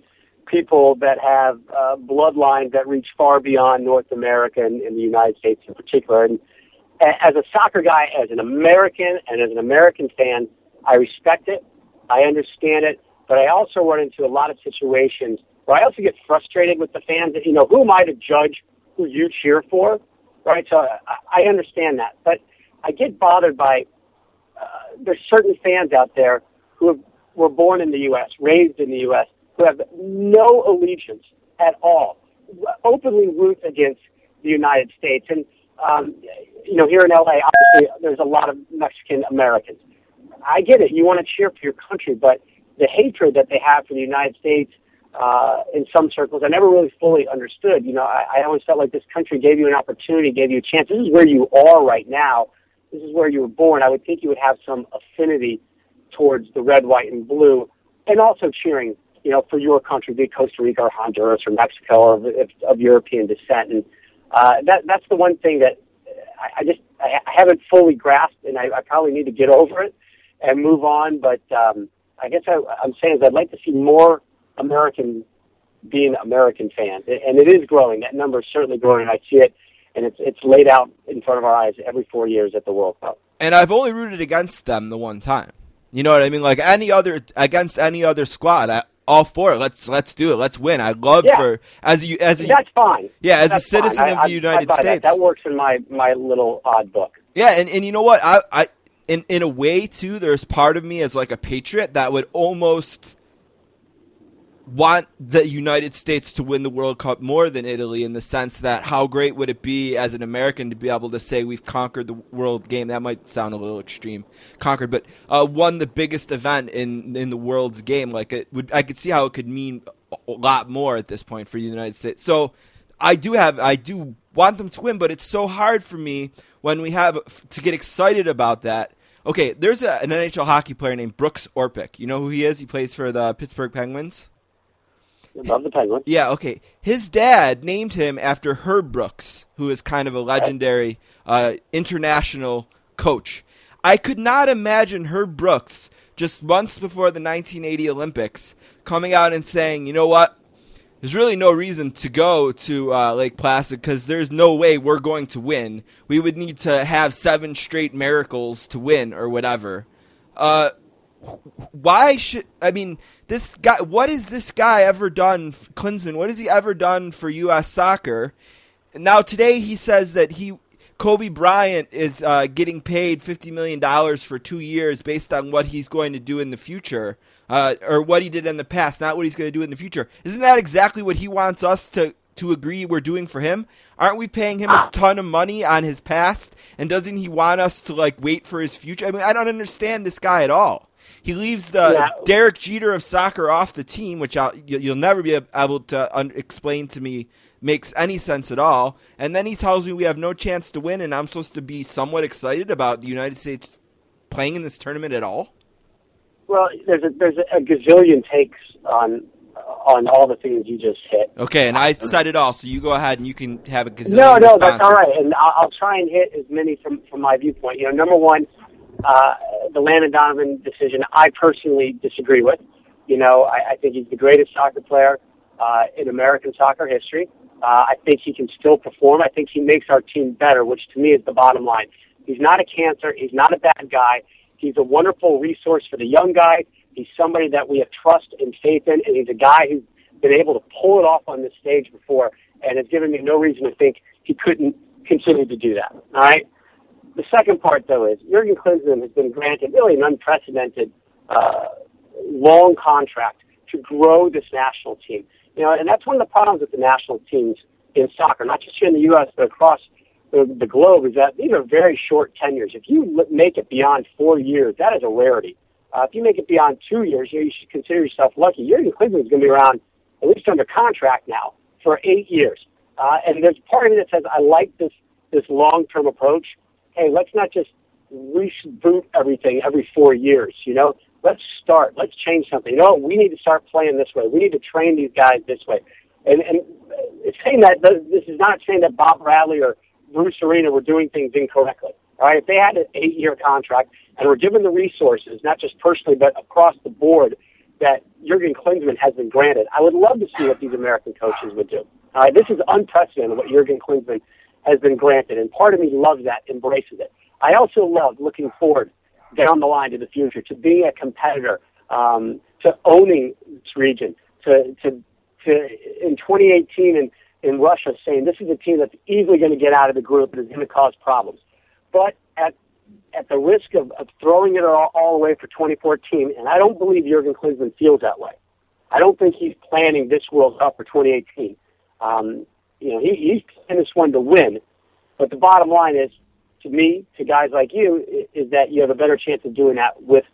people that have uh, bloodlines that reach far beyond North America and, and the United States in particular. And as a soccer guy, as an American and as an American fan, I respect it. I understand it. But I also run into a lot of situations where I also get frustrated with the fans. That, you know, who am I to judge who you cheer for? Right? So I, I understand that. But I get bothered by uh, there's certain fans out there who have, were born in the U.S., raised in the U.S., who have no allegiance at all, openly root against the United States. And, um, you know, here in L.A., obviously, there's a lot of Mexican Americans. I get it. You want to cheer for your country, but the hatred that they have for the United States uh, in some circles, I never really fully understood. You know, I, I always felt like this country gave you an opportunity, gave you a chance. This is where you are right now. This is where you were born. I would think you would have some affinity towards the red, white, and blue, and also cheering, you know, for your country, be Costa Rica or Honduras or Mexico or of, of European descent. And uh, that that's the one thing that I, I just I, I haven't fully grasped, and I, I probably need to get over it and move on. But um, I guess I, I'm saying is I'd like to see more American being American fans, and it is growing. That number is certainly growing. I see it, and it's it's laid out in front of our eyes every four years at the World Cup. and I've only rooted against them the one time. You know what I mean? Like any other against any other squad, I, all for it. Let's let's do it. Let's win. I love Yeah. for as you as a That's fine. Yeah, as a That's fine. citizen I- of the I- United I buy States. that. that works in my my little odd book. yeah, and, and you know what? I I in in a way too. There's part of me as like a patriot that would almost want the United States to win the World Cup more than Italy in the sense that how great would it be as an American to be able to say we've conquered the world game? That might sound a little extreme, conquered, but uh, won the biggest event in in the world's game. Like it would, I could see how it could mean a lot more at this point for the United States. So I do have, I do want them to win, but it's so hard for me when we have to get excited about that. Okay, there's a, an NHL hockey player named Brooks Orpik. You know who he is? He plays for the Pittsburgh Penguins. The. Yeah, okay. His dad named him after Herb Brooks, who is kind of a legendary uh, international coach. I could not imagine Herb Brooks just months before the 1980 Olympics coming out and saying, you know what? There's really no reason to go to uh, Lake Placid because there's no way we're going to win. We would need to have seven straight miracles to win or whatever. Uh, why should I mean this guy? What has this guy ever done, Klinsmann? What has he ever done for U.S. soccer? Now today he says that he Kobe Bryant is uh, getting paid fifty million dollars for two years based on what he's going to do in the future, uh, or what he did in the past, not what he's going to do in the future. Isn't that exactly what he wants us to to agree we're doing for him? Aren't we paying him a ton of money on his past? And doesn't he want us to like wait for his future? I mean, I don't understand this guy at all. He leaves the Yeah. Derek Jeter of soccer off the team, which I'll, you- you'll never be able to un- explain to me makes any sense at all. And then he tells me we have no chance to win, and I'm supposed to be somewhat excited about the United States playing in this tournament at all. Well, there's a there's a gazillion takes on on all the things you just hit. Okay, and I said it all, so you go ahead and you can have a gazillion No, no, that's all right, and I'll, I'll try and hit as many from from my viewpoint. You know, number one, uh, the Landon Donovan decision, I personally disagree with. You know, I, I think he's the greatest soccer player uh, in American soccer history. Uh, I think he can still perform. I think he makes our team better, which to me is the bottom line. He's not a cancer. He's not a bad guy. He's a wonderful resource for the young guy. He's somebody that we have trust and faith in, and he's a guy who's been able to pull it off on this stage before, and has given me no reason to think he couldn't continue to do that. All right. The second part, though, is Jurgen Klinsmann has been granted really an unprecedented uh, long contract to grow this national team. You know, and that's one of the problems with the national teams in soccer, not just here in the U.S. but across the, the globe, is that these are very short tenures. If you make it beyond four years, that is a rarity. Uh, if you make it beyond two years, you, know, you should consider yourself lucky. Jurgen Klinsmann is going to be around at least under contract now for eight years. Uh, and there's part of me that says I like this this long term approach. Hey, let's not just reboot everything every four years. You know, let's start. Let's change something. You know, we need to start playing this way. We need to train these guys this way. And and it's saying that this is not saying that Bob Bradley or Bruce Arena were doing things incorrectly. All right, if they had an eight-year contract and were given the resources, not just personally but across the board, that Jurgen Klinsmann has been granted, I would love to see what these American coaches would do. All right, this is unprecedented what Jurgen Klinsmann has been granted, and part of me loves that, embraces it. I also love looking forward down the line to the future, to being a competitor, um, to owning this region, to, to, to in 2018 in, in Russia saying this is a team that's easily going to get out of the group and is going to cause problems. But at at the risk of, of throwing it all, all away for 2014, and I don't believe Jurgen Klinsmann feels that way. I don't think he's planning this World Cup for 2018. Um, you know, he, he's in this one to win. But the bottom line is, to me, to guys like you, is that you have a better chance of doing that with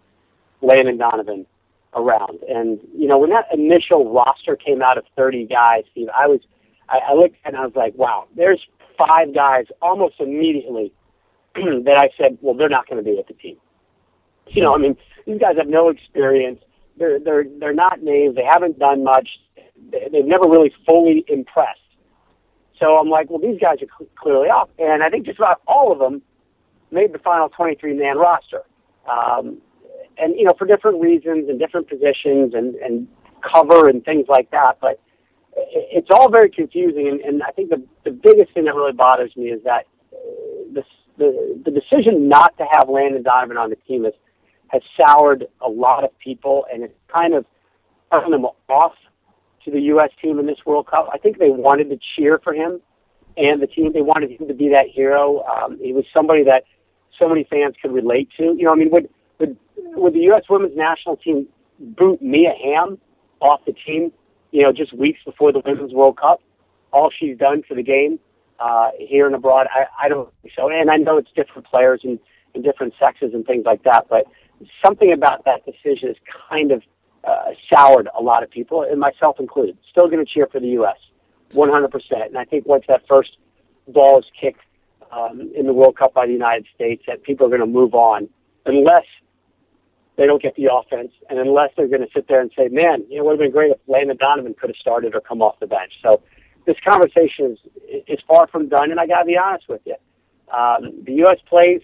Landon Donovan around. And you know, when that initial roster came out of 30 guys, Steve, I was, I, I looked and I was like, wow, there's five guys almost immediately that I said, well, they're not going to be with the team. You know, I mean, these guys have no experience. They're they're they're not names. They haven't done much. They've never really fully impressed. So I'm like, well, these guys are cl- clearly off, and I think just about all of them made the final 23 man roster. Um, and you know, for different reasons and different positions and and cover and things like that. But it's all very confusing, and, and I think the the biggest thing that really bothers me is that uh, the the the decision not to have Landon Donovan on the team has has soured a lot of people, and it's kind of turned them off to the U.S. team in this World Cup. I think they wanted to cheer for him and the team. They wanted him to be that hero. Um, he was somebody that so many fans could relate to. You know, I mean, would would would the U.S. Women's National Team boot Mia Hamm off the team? You know, just weeks before the Women's World Cup, all she's done for the game uh, here and abroad. I, I don't think so. And I know it's different players and, and different sexes and things like that, but something about that decision has kind of uh, soured a lot of people, and myself included. Still going to cheer for the U.S. 100%. And I think once that first ball is kicked um, in the World Cup by the United States, that people are going to move on, unless they don't get the offense, and unless they're going to sit there and say, "Man, you know, it would have been great if Landon Donovan could have started or come off the bench." So this conversation is is far from done, and I got to be honest with you. Um, the U.S. plays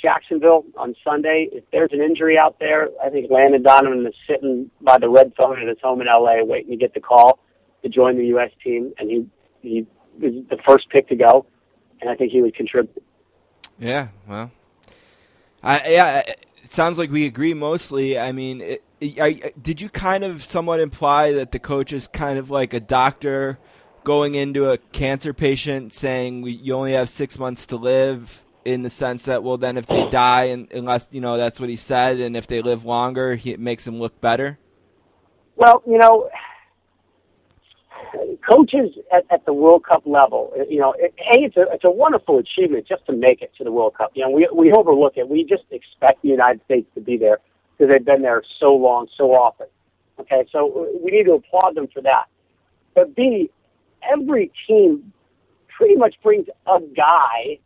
Jacksonville on Sunday. If there's an injury out there, I think Landon Donovan is sitting by the red phone at his home in L.A. waiting to get the call to join the U.S. team, and he he was the first pick to go, and I think he would contribute. Yeah, well, I yeah, it sounds like we agree mostly. I mean, it, did you kind of somewhat imply that the coach is kind of like a doctor going into a cancer patient saying you only have six months to live? In the sense that, well, then if they die, and unless you know that's what he said, and if they live longer, he, it makes them look better. Well, you know, coaches at, at the World Cup level, you know, it, a it's a it's a wonderful achievement just to make it to the World Cup. You know, we we overlook it. We just expect the United States to be there because they've been there so long, so often. Okay, so we need to applaud them for that. But B, every team pretty much brings a guy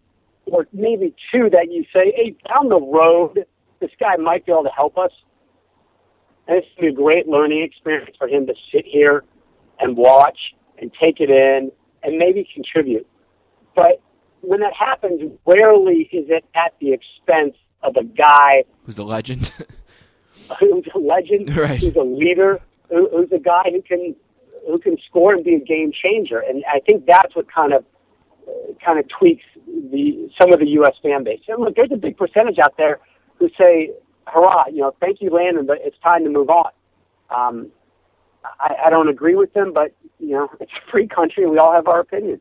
or maybe two that you say, hey, down the road, this guy might be able to help us. And it's going to be a great learning experience for him to sit here and watch and take it in and maybe contribute. But when that happens, rarely is it at the expense of a guy Who's a legend? who's a legend, Right. who's a leader, who, who's a guy who can who can score and be a game changer. And I think that's what kind of kind of tweaks the some of the U.S. fan base. And look, there's a big percentage out there who say, "Hurrah! You know, thank you, Landon, but it's time to move on." Um, I, I don't agree with them, but you know, it's a free country, and we all have our opinions.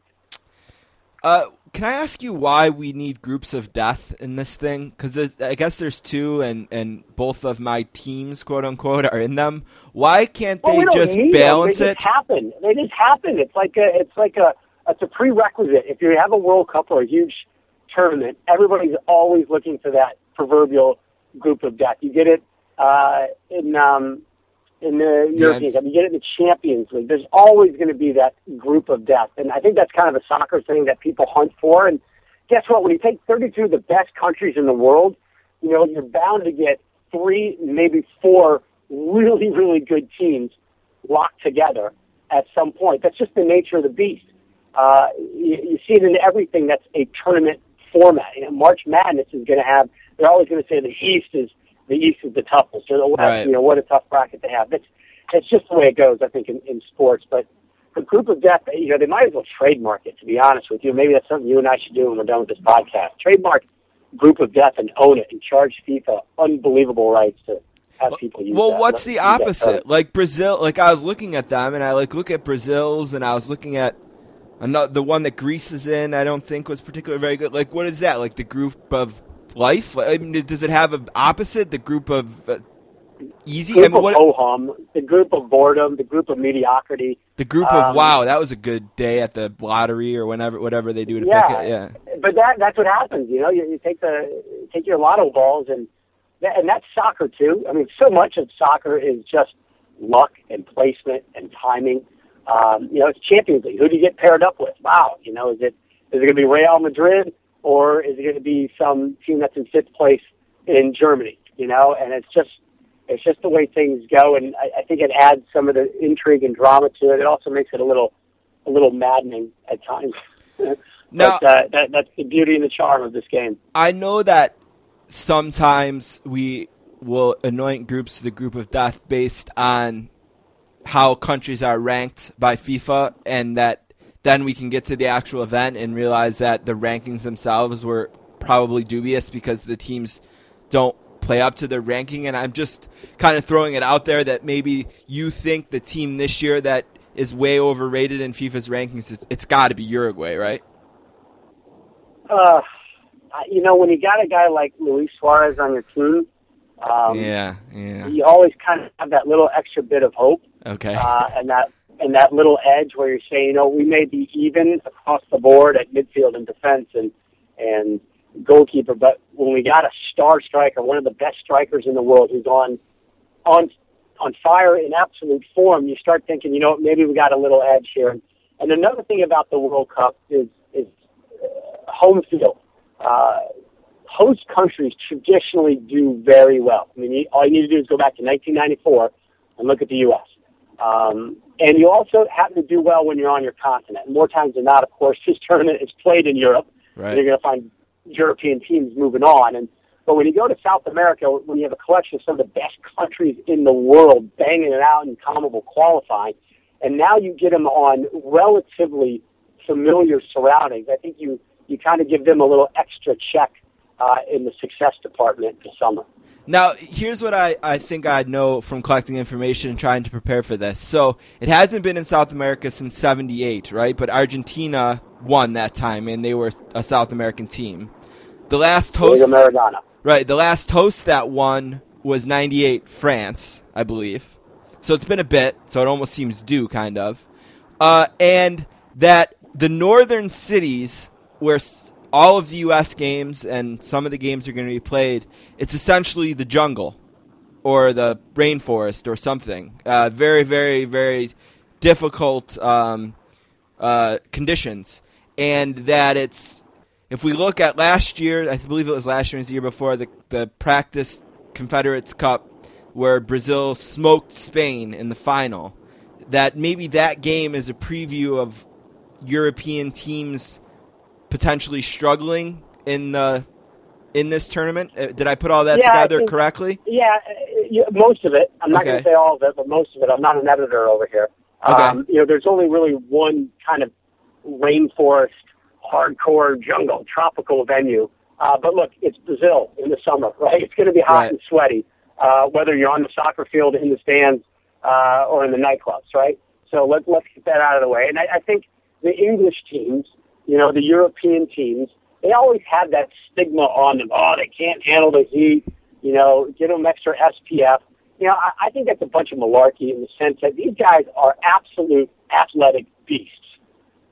Uh, can I ask you why we need groups of death in this thing? Because I guess there's two, and, and both of my teams, quote unquote, are in them. Why can't Well, they just need them. balance they it? just happen. They just happen. It's like a, it's like a, it's a prerequisite. If you have a World Cup or a huge tournament, everybody's always looking for that proverbial group of death. You get it uh, in um, in the European Yes. Cup. You get it in the Champions League. There's always going to be that group of death, and I think that's kind of a soccer thing that people hunt for. And guess what? When you take 32 of the best countries in the world, you know you're bound to get three, maybe four really, really good teams locked together at some point. That's just the nature of the beast. Uh, you, you see it in everything that's a tournament format. You know, March Madness is going to have. They're always going to say the East is the East is the toughest, or the West. Right. You know what a tough bracket they have. That's it's just the way it goes. I think in, in sports, but. The group of death, you know, they might as well trademark it. To be honest with you, maybe that's something you and I should do when we're done with this podcast. Trademark group of death and own it, and charge FIFA unbelievable rights to have people use Well, that. what's the use that opposite? Like Brazil, like I was looking at them, and I like look at Brazil's, and I was looking at another the one that Greece is in. I don't think was particularly very good. Like, what is that? Like the group of life? Like, I mean, does it have an opposite? The group of uh, easy? I group mean, of what, ho hum, the group of boredom, the group of mediocrity. the group of um, wow, that was a good day at the lottery or whenever whatever they do to Yeah, pick it. Yeah. but that that's what happens. You know, you, you take the take your lotto balls, and that, and that's soccer too. I mean, so much of soccer is just luck and placement and timing. Um, you know, it's Champions League. Who do you get paired up with? Wow. You know, is it is it going to be Real Madrid or is it going to be some team that's in fifth place in Germany? You know, and it's just it's just the way things go, and I, I think it adds some of the intrigue and drama to it. It also makes it a little a little maddening at times. Now- but, uh, that, that's the beauty and the charm of this game. I know that sometimes we will anoint groups the group of death based on how countries are ranked by FIFA, and that then we can get to the actual event and realize that the rankings themselves were probably dubious because the teams don't play up to their ranking. And I'm just kind of throwing it out there that maybe you think the team this year that is way overrated in FIFA's rankings, is, it's got to be Uruguay, right? Uh, you know, when you got a guy like Luis Suarez on your team, um, yeah, yeah. you always kind of have that little extra bit of hope Okay. uh, and that and that little edge where you're saying, you know, we may be even across the board at midfield and defense and and goalkeeper, but when we got a star striker, one of the best strikers in the world, who's on on on fire in absolute form, you start thinking, you know, maybe we got a little edge here. And another thing about the World Cup is is home field. Uh, host countries traditionally do very well. I mean, all you need to do is go back to 1994 and look at the U.S. Um, and you also happen to do well when you're on your continent. More times than not, of course, this tournament is played in Europe. Right. You're going to find European teams moving on. And but when you go to South America, when you have a collection of some of the best countries in the world banging it out in comparable qualifying, and now you get them on relatively familiar surroundings, I think you you kind of give them a little extra check uh, in the success department this summer. Now, here's what I, I think I know from collecting information and trying to prepare for this. So, it hasn't been in South America since 78, right? But Argentina won that time, and they were a South American team. The last host, Diego Maradona. right, the last host that won was 98 France, I believe. So, it's been a bit, so it almost seems due, kind of. uh, and that the northern cities where all of the U.S. games and some of the games are going to be played, it's essentially the jungle or the rainforest or something. Uh, very, very, very difficult um, uh, conditions, and that it's if we look at last year, I believe it was last year, and the year before the the practice Confederates Cup, where Brazil smoked Spain in the final. That maybe that game is a preview of European teams potentially struggling in the in this tournament. Uh, Did I put all that Yeah, together think- correctly? Yeah, uh, most of it. I'm not going to say all of it, but most of it. I'm not an editor over here. Okay. Um, you know, there's only really one kind of rainforest, hardcore jungle, tropical venue. Uh, but look, it's Brazil in the summer, right? It's going to be hot Right. and sweaty, uh, whether you're on the soccer field, in the stands, uh, or in the nightclubs, right? So let, let's get that out of the way. And I, I think the English teams, you know, the European teams, they always have that stigma on them. Oh, they can't handle the heat. You know, give them extra SPF. You know, I, I think that's a bunch of malarkey in the sense that these guys are absolute athletic beasts.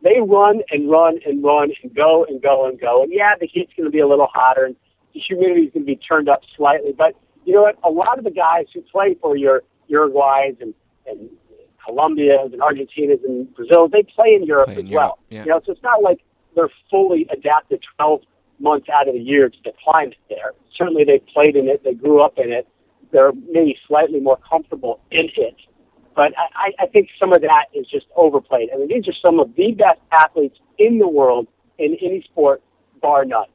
They run and run and run and go and go and go. And yeah, the heat's going to be a little hotter and the humidity is going to be turned up slightly. But you know what? A lot of the guys who play for your Uruguays and, and Colombias and Argentinas and Brazil, they play in Europe Play in as Europe, well. yeah. You know, so it's not like they're fully adapted 12 months out of the year to the climate there. Certainly they played in it, they grew up in it, they're maybe slightly more comfortable in it. But I, I- I think some of that is just overplayed. I mean, these are some of the best athletes in the world in any sport, bar none.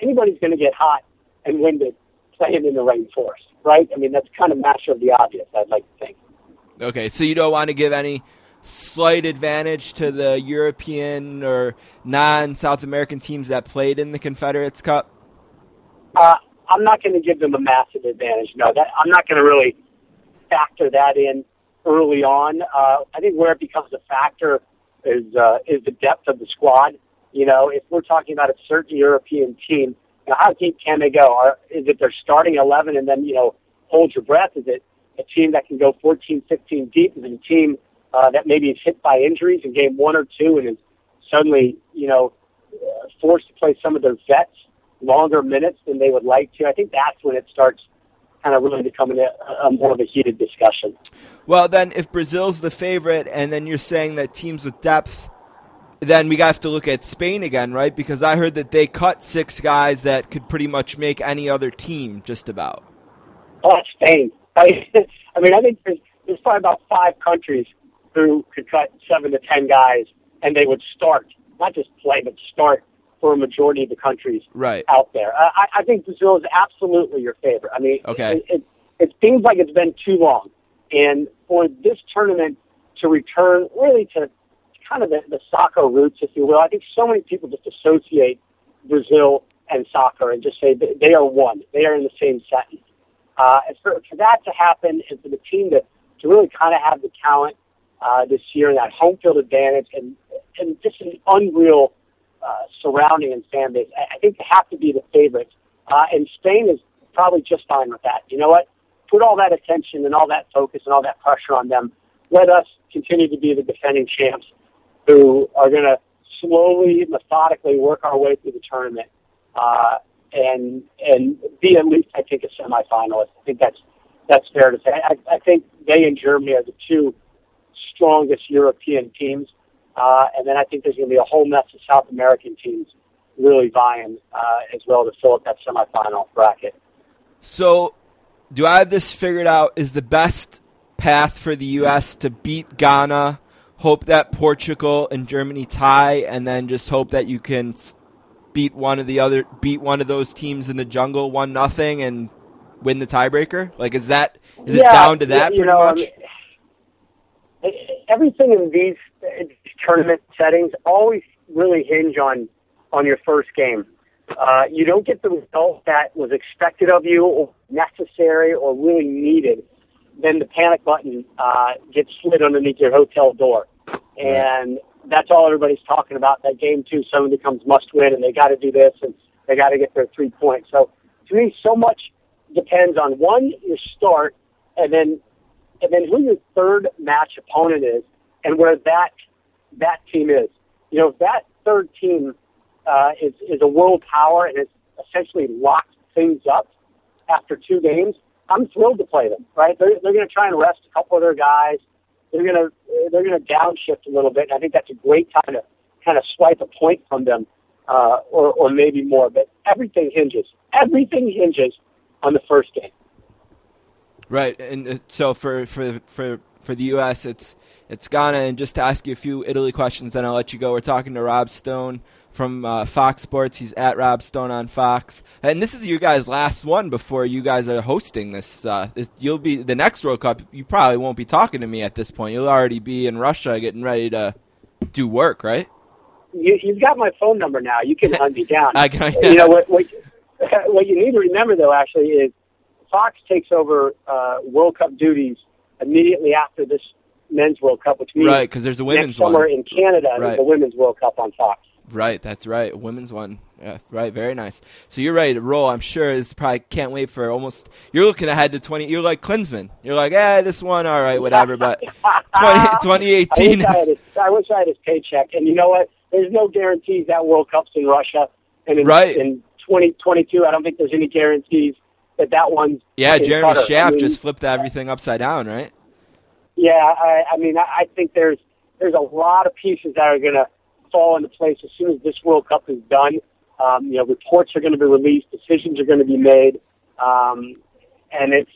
Anybody's going to get hot and winded playing in the rainforest, right? I mean, that's kind of master of the obvious, I'd like to think. Okay, so you don't want to give any slight advantage to the European or non-South American teams that played in the Confederates Cup. Uh, I'm not going to give them a massive advantage. No, that I'm not going to really factor that in early on. Uh, I think where it becomes a factor is uh, is the depth of the squad. You know, if we're talking about a certain European team, how deep can they go? Is it their starting 11 and then, you know, hold your breath? Is it a team that can go 14, 15 deep? Is it a team uh, that maybe is hit by injuries in game one or two and is suddenly, you know, uh, forced to play some of their vets longer minutes than they would like to? I think that's when it starts kind of really becoming a, a more of a heated discussion. Well, then if Brazil's the favorite, and then you're saying that teams with depth, then we have to look at Spain again, right? Because I heard that they cut six guys that could pretty much make any other team just about. Oh, Spain. I, I mean, I think there's, there's probably about five countries who could cut seven to ten guys, and they would start, not just play, but start for a majority of the countries Right. out there. I, I- think Brazil is absolutely your favorite. I mean, Okay. it, it, it seems like it's been too long, and for this tournament to return really to kind of the, the soccer roots, if you will, I think so many people just associate Brazil and soccer and just say they, they are one. They are in the same sentence. Uh, and for, for that to happen and for the team to, to really kind of have the talent uh, this year and that home field advantage and, and just an unreal uh, surrounding and fan base, I, I think they have to be the favorites. Uh, and Spain is probably just fine with that. You know what? Put all that attention and all that focus and all that pressure on them. Let us continue to be the defending champs who are going to slowly, methodically work our way through the tournament uh, and and be at least, I think, a semifinalist. I think that's that's fair to say. I, I think they and Germany are the two strongest European teams, uh, and then I think there's going to be a whole mess of South American teams really vying uh, as well to fill up that semifinal bracket. So, do I have this figured out? Is the best path for the U.S. to beat Ghana, hope that Portugal and Germany tie, and then just hope that you can beat one of the other, beat one of those teams in the jungle one nothing, and win the tiebreaker? Like, is that is it down to that you pretty know, I much? mean, everything in these tournament settings always really hinge on on your first game. Uh, you don't get the result that was expected of you, or necessary, or really needed. Then the panic button uh, gets slid underneath your hotel door, and that's all everybody's talking about. That game two suddenly becomes must win, and they got to do this, and they got to get their three points. So to me, so much depends on one your start, and then and then who your third match opponent is, and where that that team is. You know, if that third team uh, is is a world power and has essentially locked things up after two games, I'm thrilled to play them. Right? They're they're going to try and rest a couple of their guys. They're to they're to downshift a little bit. And I think that's a great time to kind of swipe a point from them, uh, or or maybe more. But everything hinges. Everything hinges on the first game. Right, and uh, so for for for for the U.S., it's it's Ghana. And just to ask you a few Italy questions, then I'll let you go. We're talking to Rob Stone from uh, Fox Sports. He's at Rob Stone on Fox, and this is your guys' last one before you guys are hosting this. Uh, it- you'll be the next World Cup. You probably won't be talking to me at this point. You'll already be in Russia getting ready to do work, right? You, you've got my phone number now. You can hunt me down. I can- you know what, what? What you need to remember, though, actually, is Fox takes over uh, World Cup duties immediately after this men's World Cup, which means Right, because there's a next women's summer one. in Canada Right. there's the women's World Cup on Fox. Right, that's right. Women's one. Yeah, right. Very nice. So you're ready to roll. I'm sure. Is probably can't wait for almost. You're looking ahead to 20. You're like Klinsmann. You're like, eh, this one, all right, whatever. But 20, I 2018 wish I, had is his, I wish I had his paycheck. And you know what? There's no guarantees that World Cup's in Russia. And in, Right. in 2022, I don't think there's any guarantees that that one's yeah. Jeremy Qatar. I Schaff mean, just flipped everything upside down, right? Yeah, I, I mean, I, I think there's there's a lot of pieces that are going to fall into place as soon as this World Cup is done. Um, you know, reports are going to be released, decisions are going to be made, um, and it's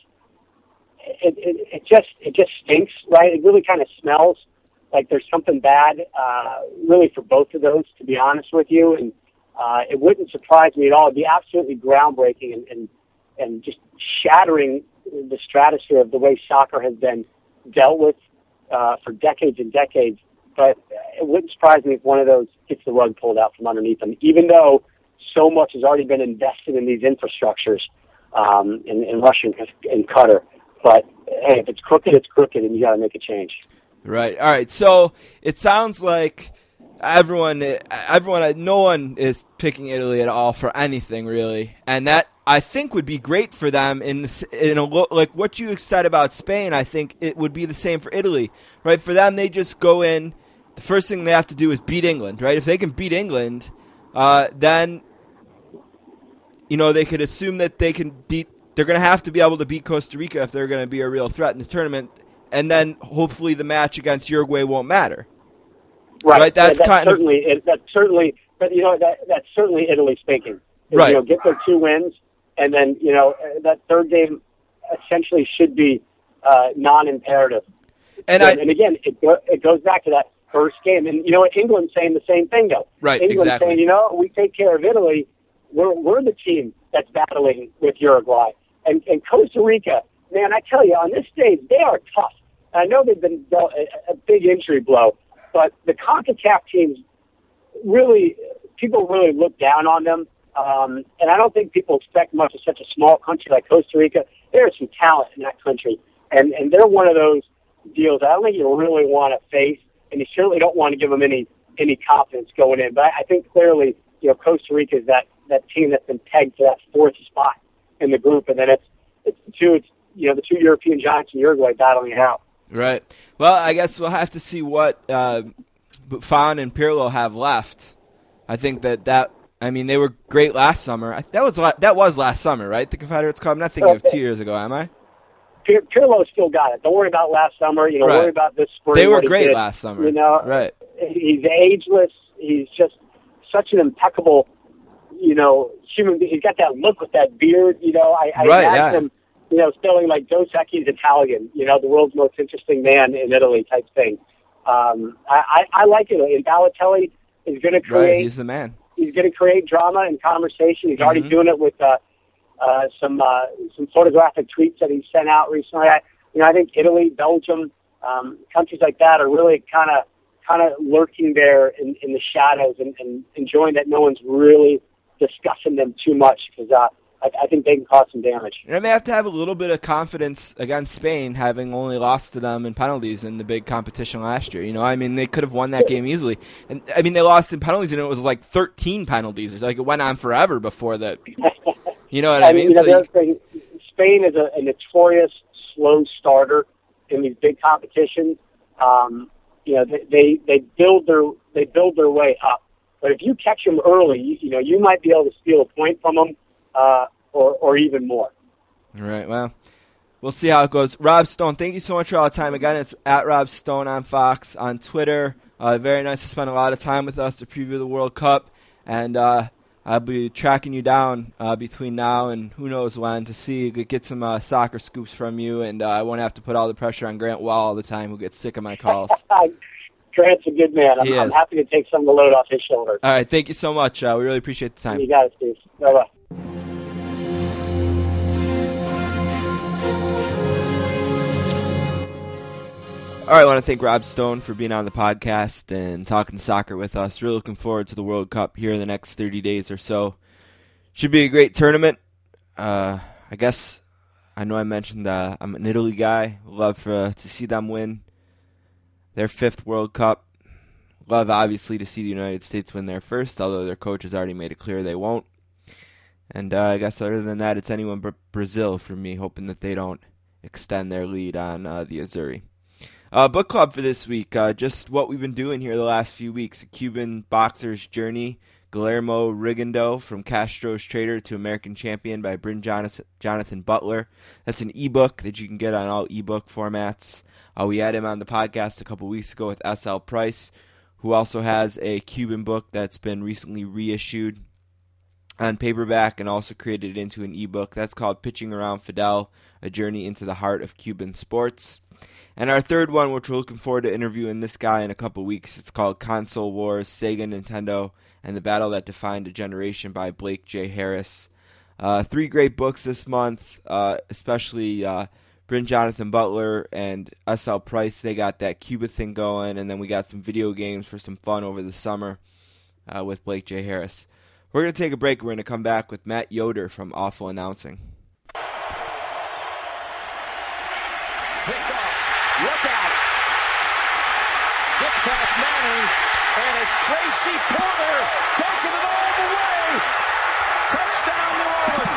it, it, it just it just stinks, right? It really kind of smells like there's something bad, uh, really for both of those, to be honest with you. And uh, it wouldn't surprise me at all. It'd be absolutely groundbreaking and, and and just shattering the stratosphere of the way soccer has been dealt with uh, for decades and decades. But it wouldn't surprise me if one of those gets the rug pulled out from underneath them, even though so much has already been invested in these infrastructures um, in, in Russia and, Qatar. But hey, if it's crooked, it's crooked, and you got to make a change. Right. All right. So it sounds like everyone, everyone, no one is picking Italy at all for anything really, and that I think would be great for them. In this, in a like what you said about Spain, I think it would be the same for Italy. Right. For them, they just go in. The first thing they have to do is beat England. Right. If they can beat England, uh, then you know they could assume that they can beat. They're going to have to be able to beat Costa Rica if they're going to be a real threat in the tournament and then hopefully the match against Uruguay won't matter. Right, that's Yeah, kind of- certainly it, that's certainly, but you know that that's certainly Italy's thinking. Is, Right. You know, get their two wins, and then you know that third game essentially should be uh, non-imperative. And and, I and again, it go, it goes back to that first game, and you know what? England's saying the same thing though. Right, England's exactly. saying, you know, we take care of Italy. We're we're the team that's battling with Uruguay and and Costa Rica. Man, I tell you, on this stage, they are tough. I know they've been dealt a, a big injury blow, but the CONCACAF teams really, people really look down on them. Um, and I don't think people expect much of such a small country like Costa Rica. There is some talent in that country, and and they're one of those deals I don't think you really want to face, and you certainly don't want to give them any any confidence going in. But I think clearly, you know, Costa Rica is that that team that's been pegged for that fourth spot in the group, and then it's it's the two it's you know the two European giants in Uruguay battling it out. right. Well, I guess we'll have to see what uh, Buffon and Pirlo have left. I think that that I mean they were great last summer. That was that was last summer, right? The Confederates Cup. I'm not thinking of two years ago, am I? Pir- Pirlo still got it. Don't worry about last summer. You know, Right. worry about this spring. They were great did. last summer. You know, right? he's ageless. He's just such an impeccable, you know, human being. He's got that look with that beard. You know, I, I Right, imagine yeah. him, you know, spelling like Dos Equis Italian. You know, the world's most interesting man in Italy type thing. Um, I, I, I like it. And Balotelli is going to Right. create. He's the man. he's going to create drama and conversation. He's already Mhm. doing it with uh, uh, some uh, some photographic tweets that he sent out recently. I, you know, I think Italy, Belgium, um, countries like that are really kind of kind of lurking there in, in the shadows and, and enjoying that no one's really discussing them too much because uh, I, I think they can cause some damage. And they have to have a little bit of confidence against Spain, having only lost to them in penalties in the big competition last year. You know, I mean, they could have won that game easily. And I mean, they lost in penalties, and it was like 13 penalties. It's like it went on forever before that. You know what I, mean? you know, So the you- other thing, Spain is a, a notorious slow starter in these big competitions. Um, you know, they, they they build their they build their way up. But if you catch them early, you, you know, you might be able to steal a point from them, uh, or or even more. All right. Well, we'll see how it goes. Rob Stone, thank you so much for all the time. Again, it's at Rob Stone on Fox on Twitter. Uh, very nice to spend a lot of time with us to preview the World Cup, and uh, I'll be tracking you down uh, between now and who knows when to see get some uh, soccer scoops from you, and uh, I won't have to put all the pressure on Grant Wahl all the time, who gets sick of my calls. Grant's a good man. I'm, I'm happy to take some of the load off his shoulders. all right, thank you so much. Uh, we really appreciate the time. You got it, Steve. Bye bye. All right, I want to thank Rob Stone for being on the podcast and talking soccer with us. Really looking forward to the World Cup here in the next 30 days or so. Should be a great tournament. Uh, I guess I know I mentioned uh, I'm an Italy guy. Love for, to see them win their fifth World Cup. Love, obviously, to see the United States win their first, although their coach has already made it clear they won't. And uh, I guess other than that, it's anyone but Brazil for me, hoping that they don't extend their lead on uh, the Azzurri. Uh, book club for this week. Uh, just what we've been doing here the last few weeks. A Cuban boxer's journey. Guillermo Rigondeaux from Castro's Trader to American Champion by Brin-Jonathan, Butler. That's an ebook that you can get on all ebook formats. Uh, we had him on the podcast a couple weeks ago with SL Price, who also has a Cuban book that's been recently reissued on paperback and also created into an ebook. That's called Pitching Around Fidel, A Journey into the Heart of Cuban Sports. And our third one, which we're looking forward to interviewing this guy in a couple weeks, it's called Console Wars, Sega, Nintendo, and the Battle That Defined a Generation by Blake J. Harris. Uh, three great books this month, uh, especially uh, Brin-Jonathan Butler and SL Price. They got that Cuba thing going, and then we got some video games for some fun over the summer uh, with Blake J. Harris. We're going to take a break. We're going to come back with Matt Yoder from Awful Announcing. Picked off. Look out. Gets past Manning, and it's Tracy Porter taking it all the way. Touchdown, New Orleans.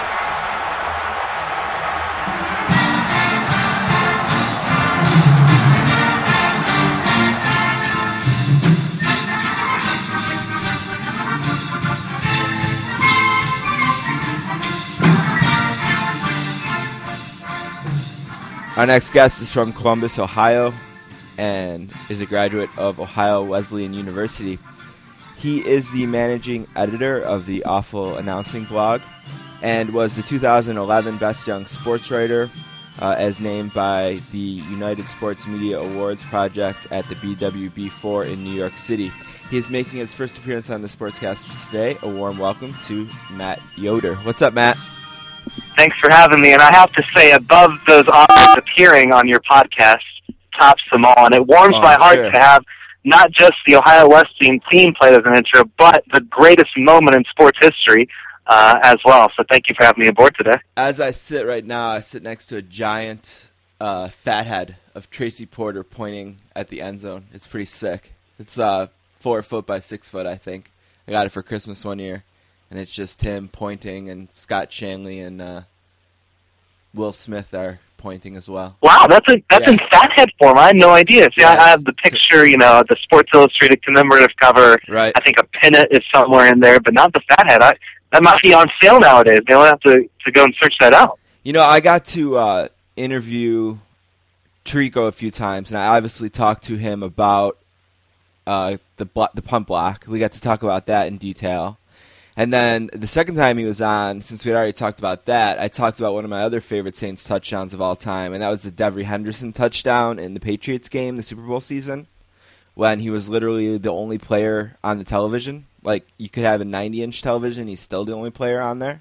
Our next guest is from Columbus, Ohio, and is a graduate of Ohio Wesleyan University. He is the managing editor of the Awful Announcing blog and was the 2011 Best Young Sports Writer uh, as named by the United Sports Media Awards Project at the BWB4 in New York City. He is making his first appearance on the Sportscasters today. A warm welcome to Matt Yoder. What's up, Matt? Thanks for having me. And I have to say, above those honors appearing on your podcast, tops them all. And it warms Oh, my heart sure. to have not just the Ohio Wesleyan team played as an intro, but the greatest moment in sports history uh, as well. So thank you for having me aboard today. As I sit right now, I sit next to a giant uh, fat head of Tracy Porter pointing at the end zone. It's pretty sick. It's uh, four foot by six foot, I think. I got it for Christmas one year, and it's just him pointing, and Scott Shanle and uh, Will Smith are pointing as well. Wow, that's a that's Yeah. in fathead form. I had no idea. See, I, have the picture, you know, the Sports Illustrated commemorative cover. Right. I think a pennant is somewhere in there, but not the fathead. I, that might be on sale nowadays. They'll have to to go and search that out. You know, I got to uh, interview Trico a few times, and I obviously talked to him about uh, the the pump block. We got to talk about that in detail. And then the second time he was on, since we had already talked about that, I talked about one of my other favorite Saints touchdowns of all time, and that was the Devery Henderson touchdown in the Patriots game, the Super Bowl season, when he was literally the only player on the television. Like you could have a 90 inch television, he's still the only player on there.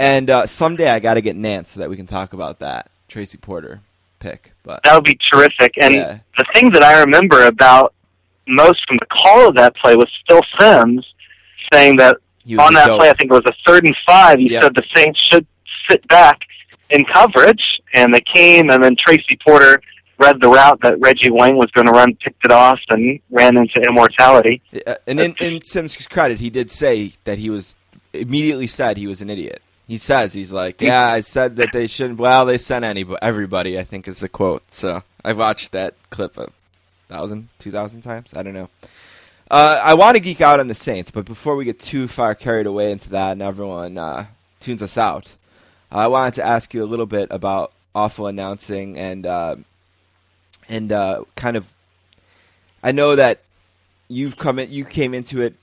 And uh, someday I got to get Nantz so that we can talk about that Tracy Porter pick. But That would be terrific. And Yeah. the thing that I remember about most from the call of that play was Phil Simms saying that on that play, I think it was a third and five. He Yeah. said the Saints should sit back in coverage, and they came, and then Tracy Porter read the route that Reggie Wayne was going to run, picked it off, and ran into immortality. Uh, and in, in Simms' credit, he did say that he was immediately said he was an idiot. He says he's like, yeah, I said that they shouldn't. Well, they sent anybody, everybody. I think is the quote. So I've watched that clip a thousand, two thousand times. I don't know. Uh, I want to geek out on the Saints, but before we get too far carried away into that and everyone uh, tunes us out, I wanted to ask you a little bit about awful announcing and uh, and uh, kind of. I know that you've come in, you came into it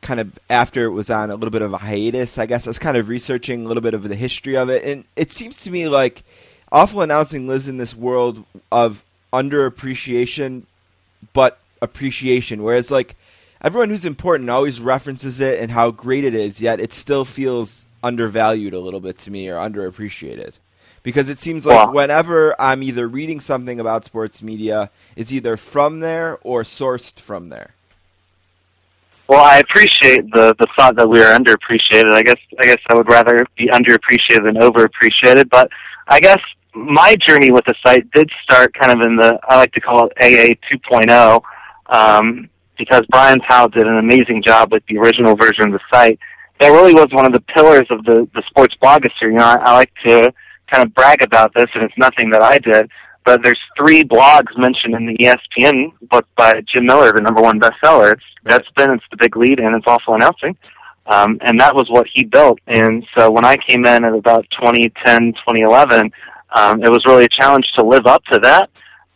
kind of after it was on a little bit of a hiatus. I guess I was kind of researching a little bit of the history of it, and it seems to me like awful announcing lives in this world of underappreciation, but appreciation. Whereas like everyone who's important always references it and how great it is, yet it still feels undervalued a little bit to me or underappreciated. Because it seems like Wow. whenever I'm either reading something about sports media, it's either from there or sourced from there. Well, I appreciate the the thought that we are underappreciated. I guess I guess I would rather be underappreciated than overappreciated. But I guess my journey with the site did start kind of in the I like to call it AA 2.0 um, because Brian Powell did an amazing job with the original version of the site. That really was one of the pillars of the the sports blogosphere. You know, I, I like to kind of brag about this, and it's nothing that I did. But there's three blogs mentioned in the ESPN book by Jim Miller, the number one bestseller. It's Deadspin, it's The Big Lead, and it's Awful Announcing. Um, and that was what he built. And so when I came in at about 2010, 2011, um, it was really a challenge to live up to that,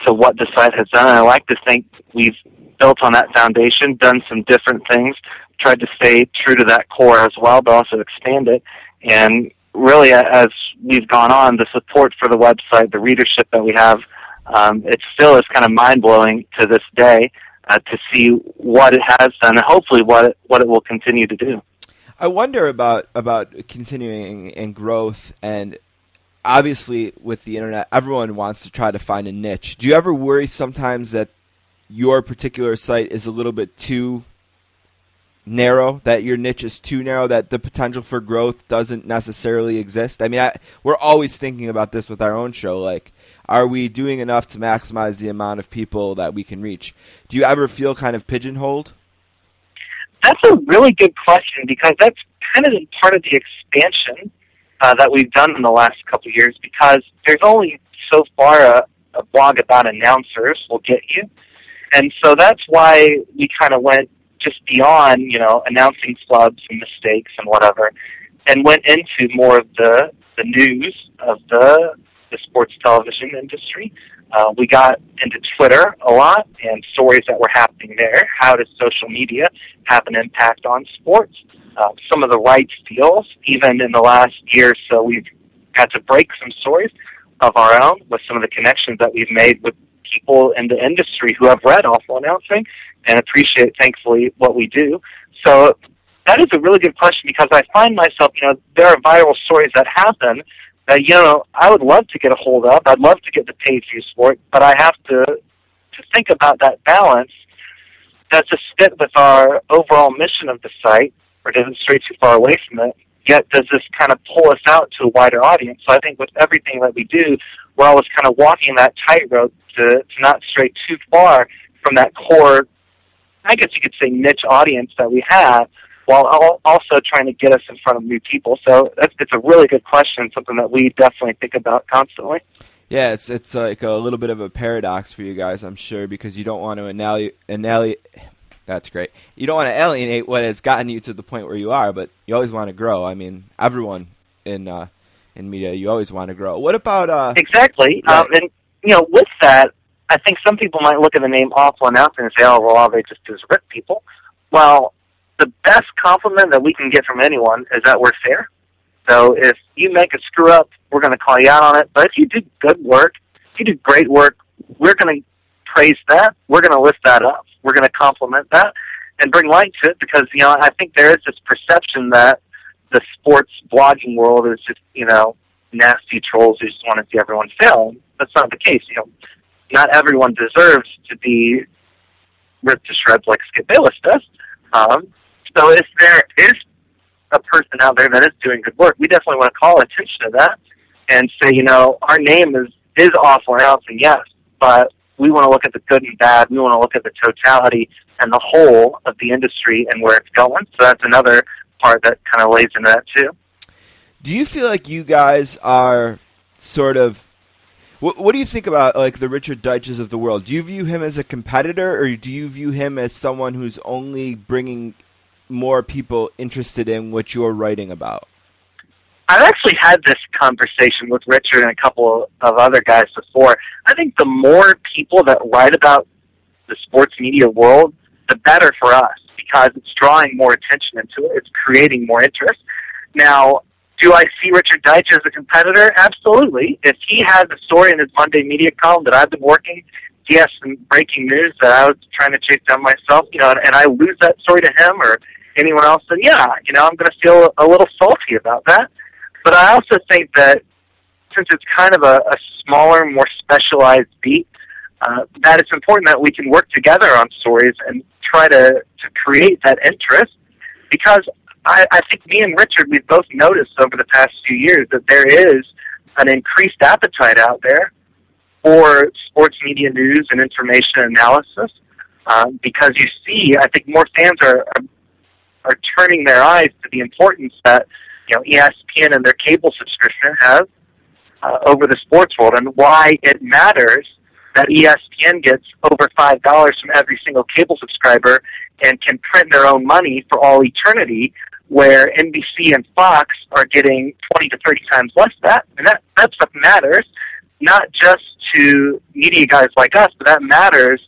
to what the site has done. And I like to think we've built on that foundation, done some different things, tried to stay true to that core as well, but also expand it. And really, as we've gone on, the support for the website, the readership that we have, um, it still is kind of mind blowing to this day uh, to see what it has done, and hopefully what it, what it will continue to do. I wonder about about continuing and growth and obviously with the internet everyone wants to try to find a niche. Do you ever worry sometimes that your particular site is a little bit too narrow, that your niche is too narrow, that the potential for growth doesn't necessarily exist? I mean, I, we're always thinking about this with our own show like are we doing enough to maximize the amount of people that we can reach? Do you ever feel kind of pigeonholed? That's a really good question because that's kind of part of the expansion uh, that we've done in the last couple of years because there's only so far a, a blog about announcers will get you. And so that's why we kind of went just beyond, you know, announcing flubs and mistakes and whatever, and went into more of the, the news of the, the sports television industry. Uh, we got into Twitter a lot and stories that were happening there. How does social media have an impact on sports? Uh, some of the rights deals, even in the last year or so, we've had to break some stories of our own with some of the connections that we've made with people in the industry who have read awful announcing and appreciate, thankfully, what we do. So that is a really good question because I find myself, you know, there are viral stories that happen that, you know, I would love to get a hold of. I'd love to get the page views for it, but I have to to think about that balance. Does this fit with our overall mission of the site, or does it stray too far away from it? Yet, does this kind of pull us out to a wider audience? So I think with everything that we do, we're always kind of walking that tightrope to, to not stray too far from that core, I guess you could say, niche audience that we have, while also trying to get us in front of new people. So that's, it's a really good question, something that we definitely think about constantly. Yeah, it's it's like a little bit of a paradox for you guys, I'm sure, because you don't want to annihilate. annihilate that's great. You don't want to alienate what has gotten you to the point where you are, but you always want to grow. I mean, everyone in uh, in media, you always want to grow. What about uh? Exactly. Right. Um, and, you know, with that, I think some people might look at the name Awful Announcing and say, oh, well, all they just do is rip people. Well, the best compliment that we can get from anyone is that we're fair. So if you make a screw up, we're going to call you out on it. But if you do good work, if you do great work, we're going to praise that. We're going to lift that up. We're going to compliment that and bring light to it because, you know, I think there is this perception that the sports blogging world is just, you know, nasty trolls who just want to see everyone fail. That's not the case. You know, not everyone deserves to be ripped to shreds like Skip Bayless does. Um, so if there is a person out there that is doing good work, we definitely want to call attention to that and say, you know, our name is is awful announcing, yes, but we want to look at the good and bad. We want to look at the totality and the whole of the industry and where it's going. So that's another part that kind of lays into that too. Do you feel like you guys are sort of What, what do you think about like the Richard Deitches of the world? Do you view him as a competitor, or do you view him as someone who's only bringing more people interested in what you're writing about? I've actually had this conversation with Richard and a couple of other guys before. I think the more people that write about the sports media world, the better for us because it's drawing more attention into it. It's creating more interest. Now, do I see Richard Deitch as a competitor? Absolutely. If he has a story in his Monday media column that I've been working, he has some breaking news that I was trying to chase down myself, you know, and I lose that story to him or anyone else, then yeah, you know, I'm going to feel a little salty about that. But I also think that since it's kind of a, a smaller, more specialized beat, uh, that it's important that we can work together on stories and try to, to create that interest. Because I, I think me and Richard, we've both noticed over the past few years that there is an increased appetite out there for sports media news and information analysis um, because you see, I think more fans are, are are turning their eyes to the importance that you know ESPN and their cable subscription have uh, over the sports world, and why it matters that ESPN gets over five dollars from every single cable subscriber and can print their own money for all eternity, where NBC and Fox are getting twenty to thirty times less that, and that that stuff matters not just to media guys like us, but that matters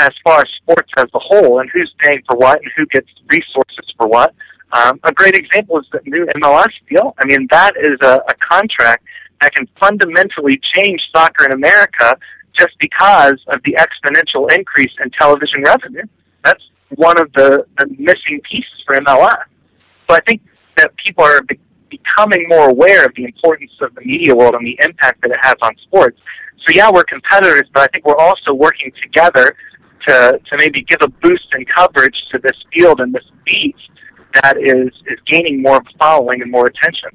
as far as sports as a whole and who's paying for what and who gets resources for what. Um, a great example is the new MLS deal. I mean, that is a, a contract that can fundamentally change soccer in America just because of the exponential increase in television revenue. That's one of the, the missing pieces for MLS. So I think that people are be- becoming more aware of the importance of the media world and the impact that it has on sports. So yeah, we're competitors, but I think we're also working together to, to maybe give a boost in coverage to this field and this beat that is, is gaining more following and more attention.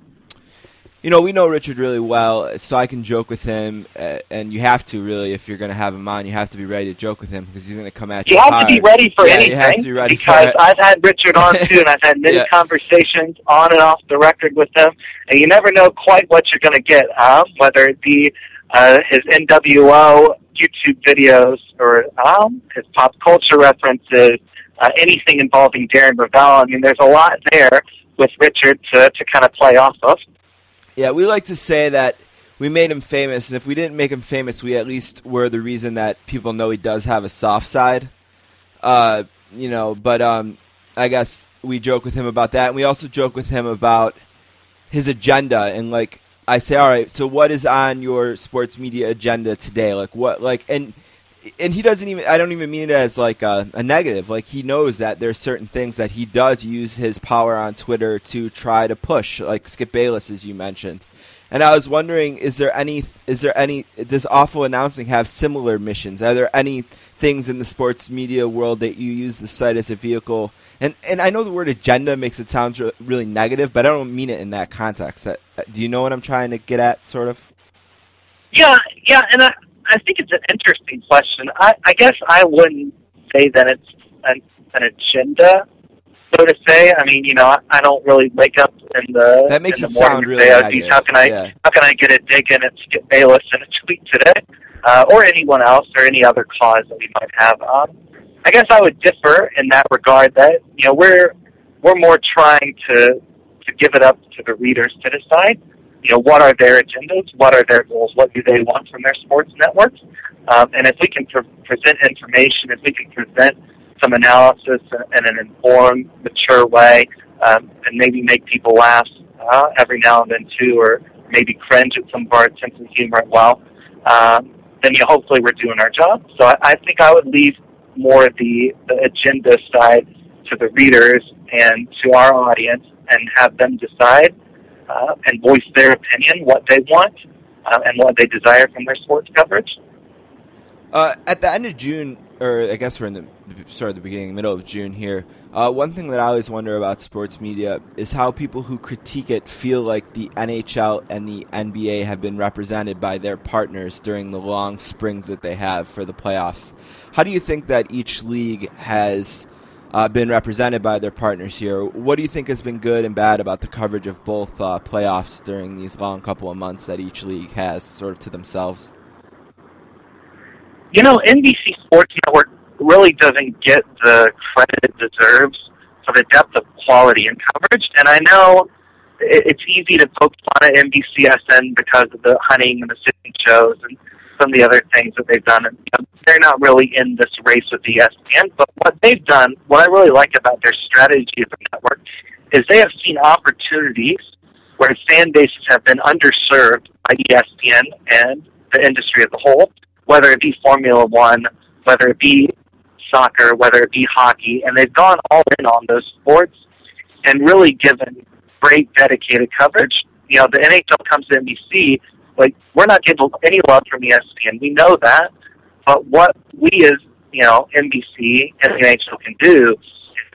You know, we know Richard really well, so I can joke with him, uh, and you have to really, if you're going to have him on, you have to be ready to joke with him because he's going to come at you. You have hard. to be ready for yeah, anything You have to be ready because. I've had Richard on too, and I've had many Yeah. conversations on and off the record with him, and you never know quite what you're going to get. Um, whether it be uh, his NWO YouTube videos or um, his pop culture references, uh, anything involving Darren Rovell. I mean, there's a lot there with Richard to to kind of play off of. Yeah, we like to say that we made him famous, and if we didn't make him famous, we at least were the reason that people know he does have a soft side. Uh, you know, but um, I guess we joke with him about that, and we also joke with him about his agenda and like I say, all right, so what is on your sports media agenda today? Like what, like and and he doesn't even. I don't even mean it as like a, a negative. Like he knows that there's certain things that he does use his power on Twitter to try to push, like Skip Bayless, as you mentioned. And I was wondering, is there any, is there any, does awful announcing have similar missions? Are there any things in the sports media world that you use the site as a vehicle? And and I know the word agenda makes it sound really negative, but I don't mean it in that context. Uh, do you know what I'm trying to get at, sort of? Yeah, yeah, and I, I think it's an interesting question. I, I guess I wouldn't say that it's an, an agenda, so to say. I mean, you know, I, I don't really wake up in the That makes in it the morning sound really say, oh, geez, how can I Yeah. how can I get a dig in at Skip Bayless in a tweet today, uh, or anyone else, or any other cause that we might have. Um, I guess I would differ in that regard. That you know, we're we're more trying to to give it up to the readers to decide you know, what are their agendas? What are their goals? What do they want from their sports networks? Um, and if we can pre- present information, if we can present some analysis in, an informed, mature way, um, and maybe make people laugh uh, every now and then too, or maybe cringe at some of our attempts at humor as well, um, then you know, hopefully we're doing our job. So I, I think I would leave more of the, the agenda side to the readers and to our audience and have them decide uh, and voice their opinion, what they want, uh, and what they desire from their sports coverage. Uh, at the end of June, or I guess we're in the sort of the beginning, middle of June here. Uh, one thing that I always wonder about sports media is how people who critique it feel like the NHL and the NBA have been represented by their partners during the long springs that they have for the playoffs. How do you think that each league has uh, been represented by their partners here? What do you think has been good and bad about the coverage of both uh, playoffs during these long couple of months that each league has, sort of to themselves? You know, NBC Sports Network really doesn't get the credit it deserves for the depth of quality and coverage. And I know it's easy to poke fun at NBCSN because of the hunting and the fishing shows and some of the other things that they've done. And, they're not really in this race with ESPN, but what they've done, what I really like about their strategy as a network, is they have seen opportunities where fan bases have been underserved by ESPN and the industry as a whole, whether it be Formula One, whether it be soccer, whether it be hockey, and they've gone all in on those sports and really given great dedicated coverage. You know, the NHL comes to NBC, like we're not getting any love from ESPN. We know that, but what we as you know NBC and the NHL can do is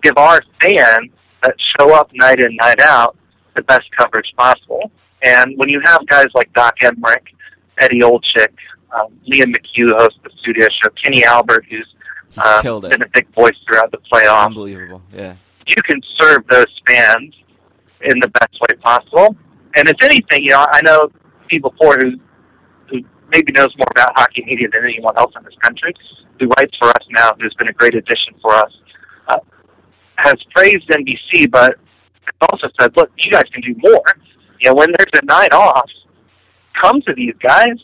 give our fans that show up night in night out the best coverage possible. And when you have guys like Doc Emrick, Eddie Olczyk, um, Liam McHugh hosts the studio show, Kenny Albert, who's uh, been a big voice throughout the playoffs, Unbelievable. Yeah. you can serve those fans in the best way possible. And if anything, you know, I know Steve Lepore, who who maybe knows more about hockey media than anyone else in this country, who writes for us now, who's been a great addition for us, uh, has praised NBC, but also said, look, you guys can do more. You know, when there's a night off, come to these guys,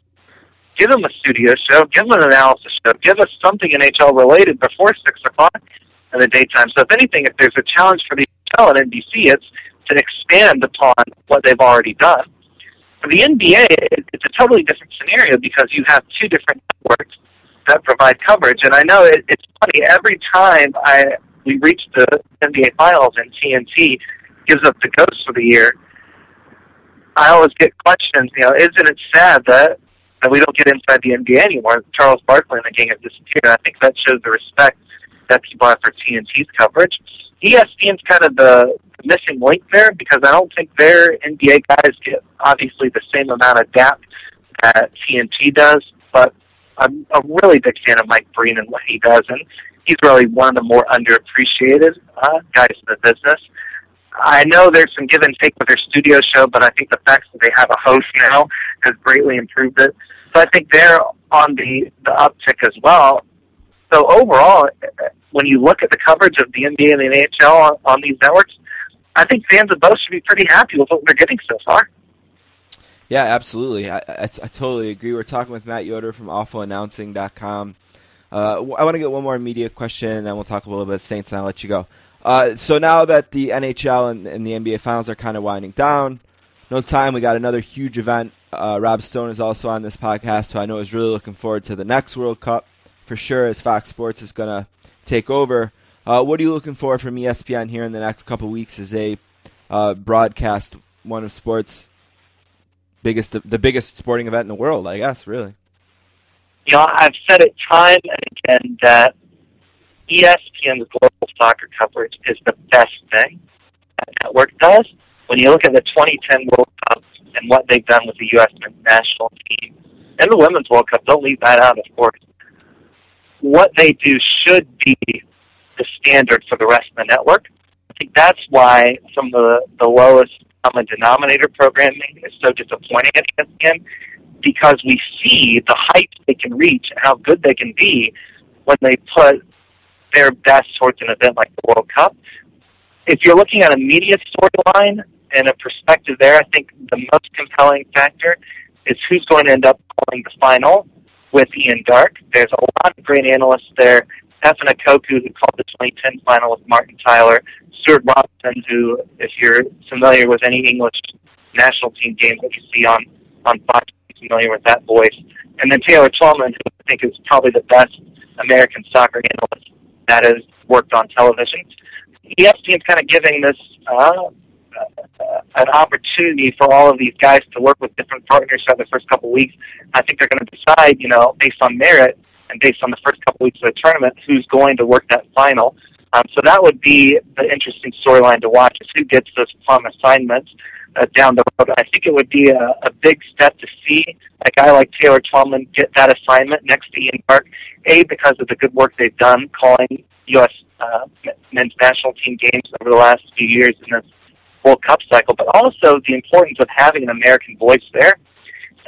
give them a studio show, give them an analysis show, give us something NHL related before six o'clock in the daytime. So if anything, if there's a challenge for the NHL and NBC, it's to expand upon what they've already done. The NBA, it's a totally different scenario because you have two different networks that provide coverage. And I know it, it's funny every time I we reach the NBA Finals and TNT gives up the ghost for the year. I always get questions. You know, isn't it sad that that we don't get inside the NBA anymore? Charles Barkley and the gang have disappeared. I think that shows the respect that people have for TNT's coverage. ESPN's kind of the missing link there because I don't think their NBA guys get obviously the same amount of depth that TNT does. But I'm a really big fan of Mike Breen and what he does, and he's really one of the more underappreciated uh, guys in the business. I know there's some give and take with their studio show, but I think the fact that they have a host now has greatly improved it. So I think they're on the, the uptick as well. So overall, when you look at the coverage of the NBA and the NHL on, on these networks, I think fans of both should be pretty happy with what they're getting so far. Yeah, absolutely. I, I, I totally agree. We're talking with Matt Yoder from AwfulAnnouncing.com. Uh, I want to get one more media question, and then we'll talk a little bit of Saints, and I'll let you go. Uh, so now that the NHL and, and the NBA Finals are kind of winding down, no time. We got another huge event. Uh, Rob Stone is also on this podcast, so I know he's really looking forward to the next World Cup for sure, as Fox Sports is going to take over. Uh, what are you looking for from ESPN here in the next couple weeks as they uh, broadcast one of sports' biggest, the biggest sporting event in the world? I guess, really. You know, I've said it time and again that ESPN's global soccer coverage is the best thing that network does. When you look at the 2010 World Cup and what they've done with the U.S. national team and the Women's World Cup, don't leave that out, of course. What they do should be the standard for the rest of the network. I think that's why some of the, the lowest common denominator programming is so disappointing at ESPN because we see the height they can reach and how good they can be when they put their best towards an event like the World Cup. If you're looking at a media storyline and a perspective there, I think the most compelling factor is who's going to end up calling the final with Ian Darke. There's a lot of great analysts there. Efan Ekoku, who called the 2010 final with Martin Tyler. Stewart Robson, who, if you're familiar with any English national team games that you see on, on Fox, you're familiar with that voice. And then Taylor Twellman, who I think is probably the best American soccer analyst that has worked on television. ESPN's kind of giving this uh, uh, an opportunity for all of these guys to work with different partners for the first couple of weeks. I think they're going to decide, you know, based on merit and based on the first couple weeks of the tournament, who's going to work that final. Um, so that would be the interesting storyline to watch: is who gets those plum assignments uh, down the road. I think it would be a, a big step to see a guy like Taylor Twellman get that assignment next to Ian Darke. A because of the good work they've done calling U.S. Uh, men's national team games over the last few years in this World Cup cycle, but also the importance of having an American voice there.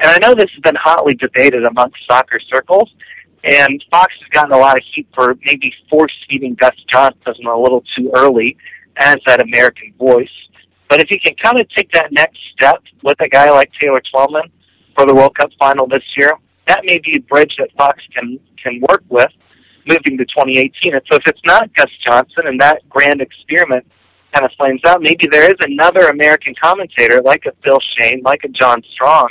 And I know this has been hotly debated amongst soccer circles. And Fox has gotten a lot of heat for maybe force feeding Gus Johnson a little too early as that American voice. But if he can kind of take that next step with a guy like Taylor Twellman for the World Cup final this year, that may be a bridge that Fox can can work with moving to 2018. And so if it's not Gus Johnson and that grand experiment kind of flames out, maybe there is another American commentator like a Phil Schoen, like a John Strong,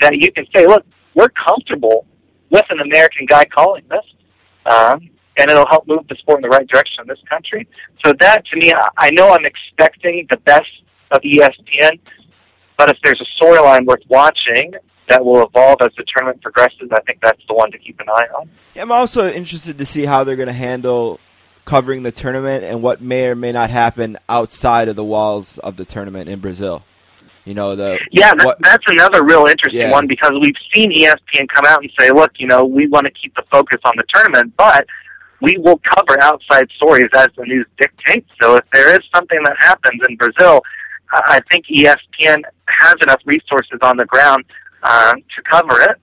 that you can say, look, we're comfortable with an American guy calling this. Um, and it'll help move the sport in the right direction in this country. So that, to me, I- I know I'm expecting the best of ESPN, but if there's a storyline worth watching that will evolve as the tournament progresses, I think that's the one to keep an eye on. I'm also interested to see how they're going to handle covering the tournament and what may or may not happen outside of the walls of the tournament in Brazil. You know the Yeah, that, what- that's another real interesting Yeah. one because we've seen ESPN come out and say, look, you know, we want to keep the focus on the tournament, but we will cover outside stories as the news dictates. So if there is something that happens in Brazil, I think ESPN has enough resources on the ground um, to cover it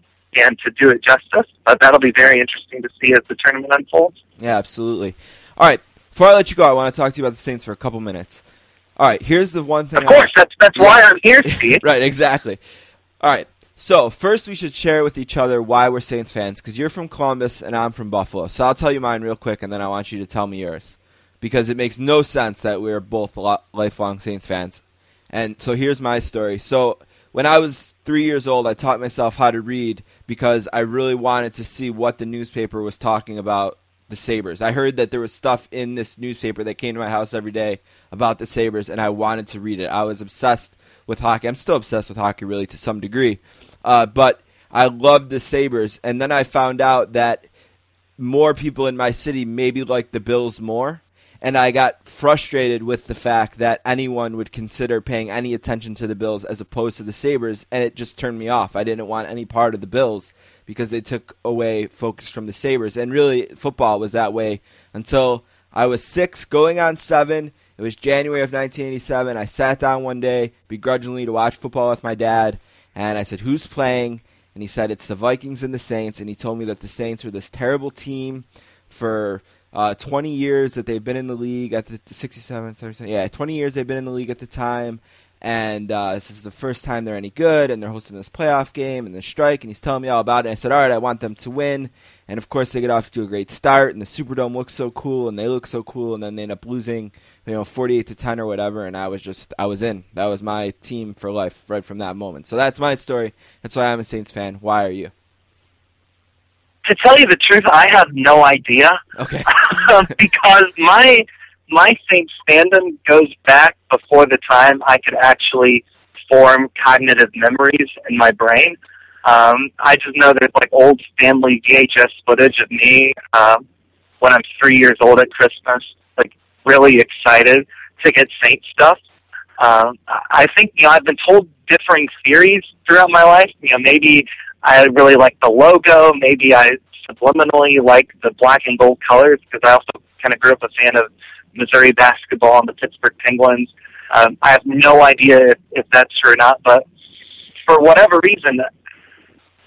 and to do it justice. But that'll be very interesting to see as the tournament unfolds. Yeah, absolutely. All right, before I let you go, I want to talk to you about the Saints for a couple minutes. All right, here's the one thing. Of course, that's that's why I'm here, Steve. right, exactly. All right. So first, we should share with each other why we're Saints fans. Because you're from Columbus and I'm from Buffalo. So I'll tell you mine real quick, and then I want you to tell me yours. Because it makes no sense that we're both lifelong Saints fans. And so here's my story. So when I was three years old, I taught myself how to read because I really wanted to see what the newspaper was talking about the Sabres. I heard that there was stuff in this newspaper that came to my house every day about the Sabres, and I wanted to read it. I was obsessed with hockey. I'm still obsessed with hockey, really, to some degree. Uh, but I loved the Sabres, and then I found out that more people in my city maybe like the Bills more. And I got frustrated with the fact that anyone would consider paying any attention to the Bills as opposed to the Sabres, and it just turned me off. I didn't want any part of the Bills because they took away focus from the Sabres. And really, football was that way until I was six, going on seven. It was January of 1987. I sat down one day begrudgingly to watch football with my dad, and I said, Who's playing? And he said, It's the Vikings and the Saints. And he told me that the Saints were this terrible team for uh, 20 years that they've been in the league at the 67, 37, yeah, 20 years they've been in the league at the time. And uh, this is the first time they're any good, and they're hosting this playoff game and the strike. And he's telling me all about it. And I said, "All right, I want them to win." And of course, they get off to a great start, and the Superdome looks so cool, and they look so cool, and then they end up losing, you know, 48 to 10 or whatever. And I was just, I was in. That was my team for life right from that moment. So that's my story. That's why I'm a Saints fan. Why are you? To tell you the truth, I have no idea. Okay. um, because my my Saints fandom goes back before the time I could actually form cognitive memories in my brain. Um, I just know there's like old family VHS footage of me um, when I'm three years old at Christmas, like really excited to get Saint stuff. Um, I think you know I've been told differing theories throughout my life. You know, maybe I really like the logo. Maybe I subliminally like the black and gold colors because I also kind of grew up a fan of Missouri basketball and the Pittsburgh Penguins. Um, I have no idea if, if that's true or not, but for whatever reason,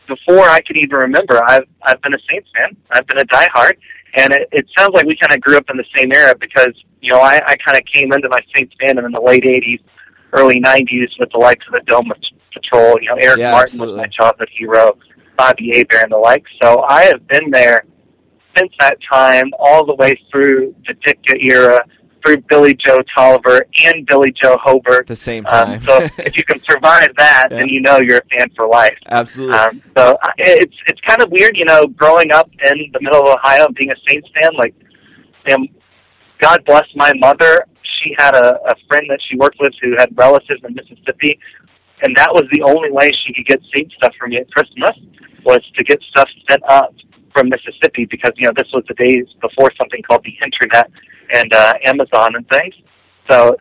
before I could even remember, I've I've been a Saints fan. I've been a diehard, and it, it sounds like we kind of grew up in the same era because you know I, I kind of came into my Saints fandom in the late '80s, early '90s with the likes of the Dome Patrol. You know, Eric Yeah, Martin absolutely. was my childhood hero, Bobby Hebert and the like. So I have been there since that time, all the way through the Ditka era, through Billy Joe Tolliver and Billy Joe Hobert. The same time. Um, so if you can survive that, then you know you're a fan for life. Absolutely. Um, so it's it's kind of weird, you know, growing up in the middle of Ohio and being a Saints fan. Like, you know, God bless my mother. She had a, a friend that she worked with who had relatives in Mississippi, and that was the only way she could get Saints stuff from me at Christmas was to get stuff sent up from Mississippi because you know this was the days before something called the internet and uh, Amazon and things. So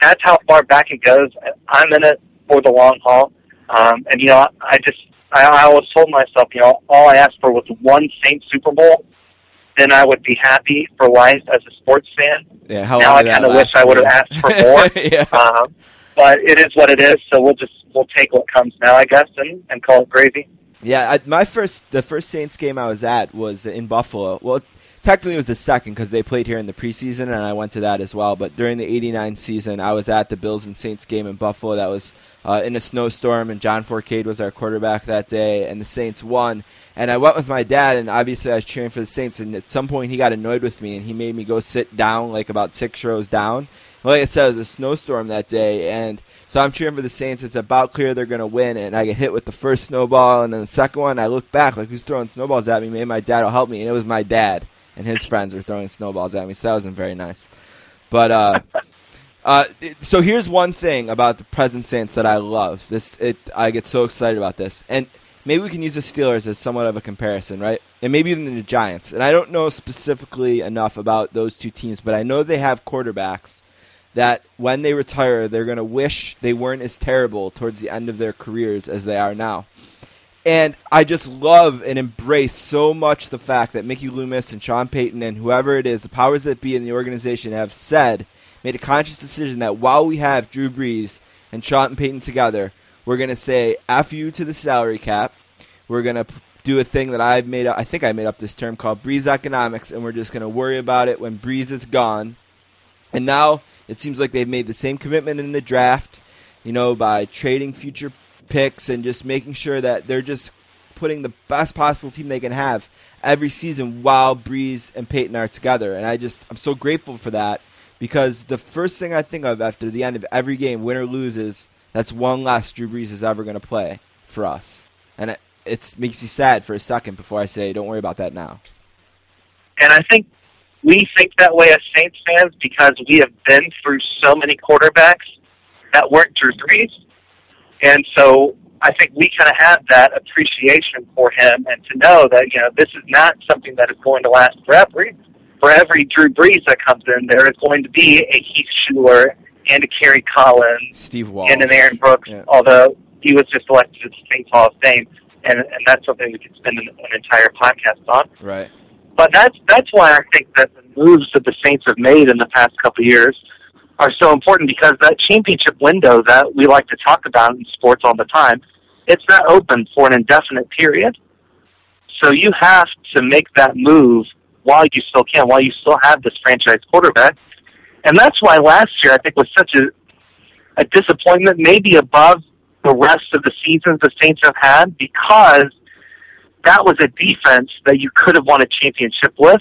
that's how far back it goes. I'm in it for the long haul, um, and you know I just I, I always told myself you know all I asked for was one Saints Super Bowl, then I would be happy for life as a sports fan. yeah, how now I kind of wish I would have asked for more. yeah. Um, but it is what it is, so we'll just we'll take what comes now, I guess, and and call it gravy. Yeah, I, my first the first Saints game I was at was in Buffalo. Well, technically it was the second because they played here in the preseason, and I went to that as well. But during the '89 season, I was at the Bills and Saints game in Buffalo. That was uh, in a snowstorm, and John Forcade was our quarterback that day, and the Saints won. And I went with my dad, and obviously I was cheering for the Saints. And at some point, he got annoyed with me, and he made me go sit down, like about six rows down. Like I said, it was a snowstorm that day, and so I'm cheering for the Saints. It's about clear they're going to win, and I get hit with the first snowball, and then the second one. I look back, like who's throwing snowballs at me? Maybe my dad will help me, and it was my dad and his friends were throwing snowballs at me, so that wasn't very nice. But uh, uh, so here's one thing about the present Saints that I love. This it I get so excited about this, and maybe we can use the Steelers as somewhat of a comparison, right? And maybe even the Giants. And I don't know specifically enough about those two teams, but I know they have quarterbacks that when they retire, they're going to wish they weren't as terrible towards the end of their careers as they are now. And I just love and embrace so much the fact that Mickey Loomis and Sean Payton and whoever it is, the powers that be in the organization, have said, made a conscious decision that while we have Drew Brees and Sean Payton together, we're going to say F you to the salary cap. We're going to do a thing that I've made up, I think I made up this term called Brees economics, and we're just going to worry about it when Brees is gone. And now it seems like they've made the same commitment in the draft, you know, by trading future picks and just making sure that they're just putting the best possible team they can have every season while Brees and Payton are together. And I just I'm so grateful for that because the first thing I think of after the end of every game, win or lose, is that's one last Drew Brees is ever going to play for us. And it it's, makes me sad for a second before I say, don't worry about that now. And I think we think that way as Saints fans because we have been through so many quarterbacks that weren't Drew Brees. And so I think we kind of have that appreciation for him and to know that, you know, this is not something that is going to last forever. For every Drew Brees that comes in, there is going to be a Heath Shuler and a Kerry Collins Steve Walsh. and an Aaron Brooks, Yeah. although he was just elected to the Saints Hall of Fame. And, and that's something we could spend an, an entire podcast on. Right. But that's that's why I think that the moves that the Saints have made in the past couple of years are so important because that championship window that we like to talk about in sports all the time, it's not open for an indefinite period. So you have to make that move while you still can, while you still have this franchise quarterback. And that's why last year I think was such a a disappointment, maybe above the rest of the seasons the Saints have had, because that was a defense that you could have won a championship with,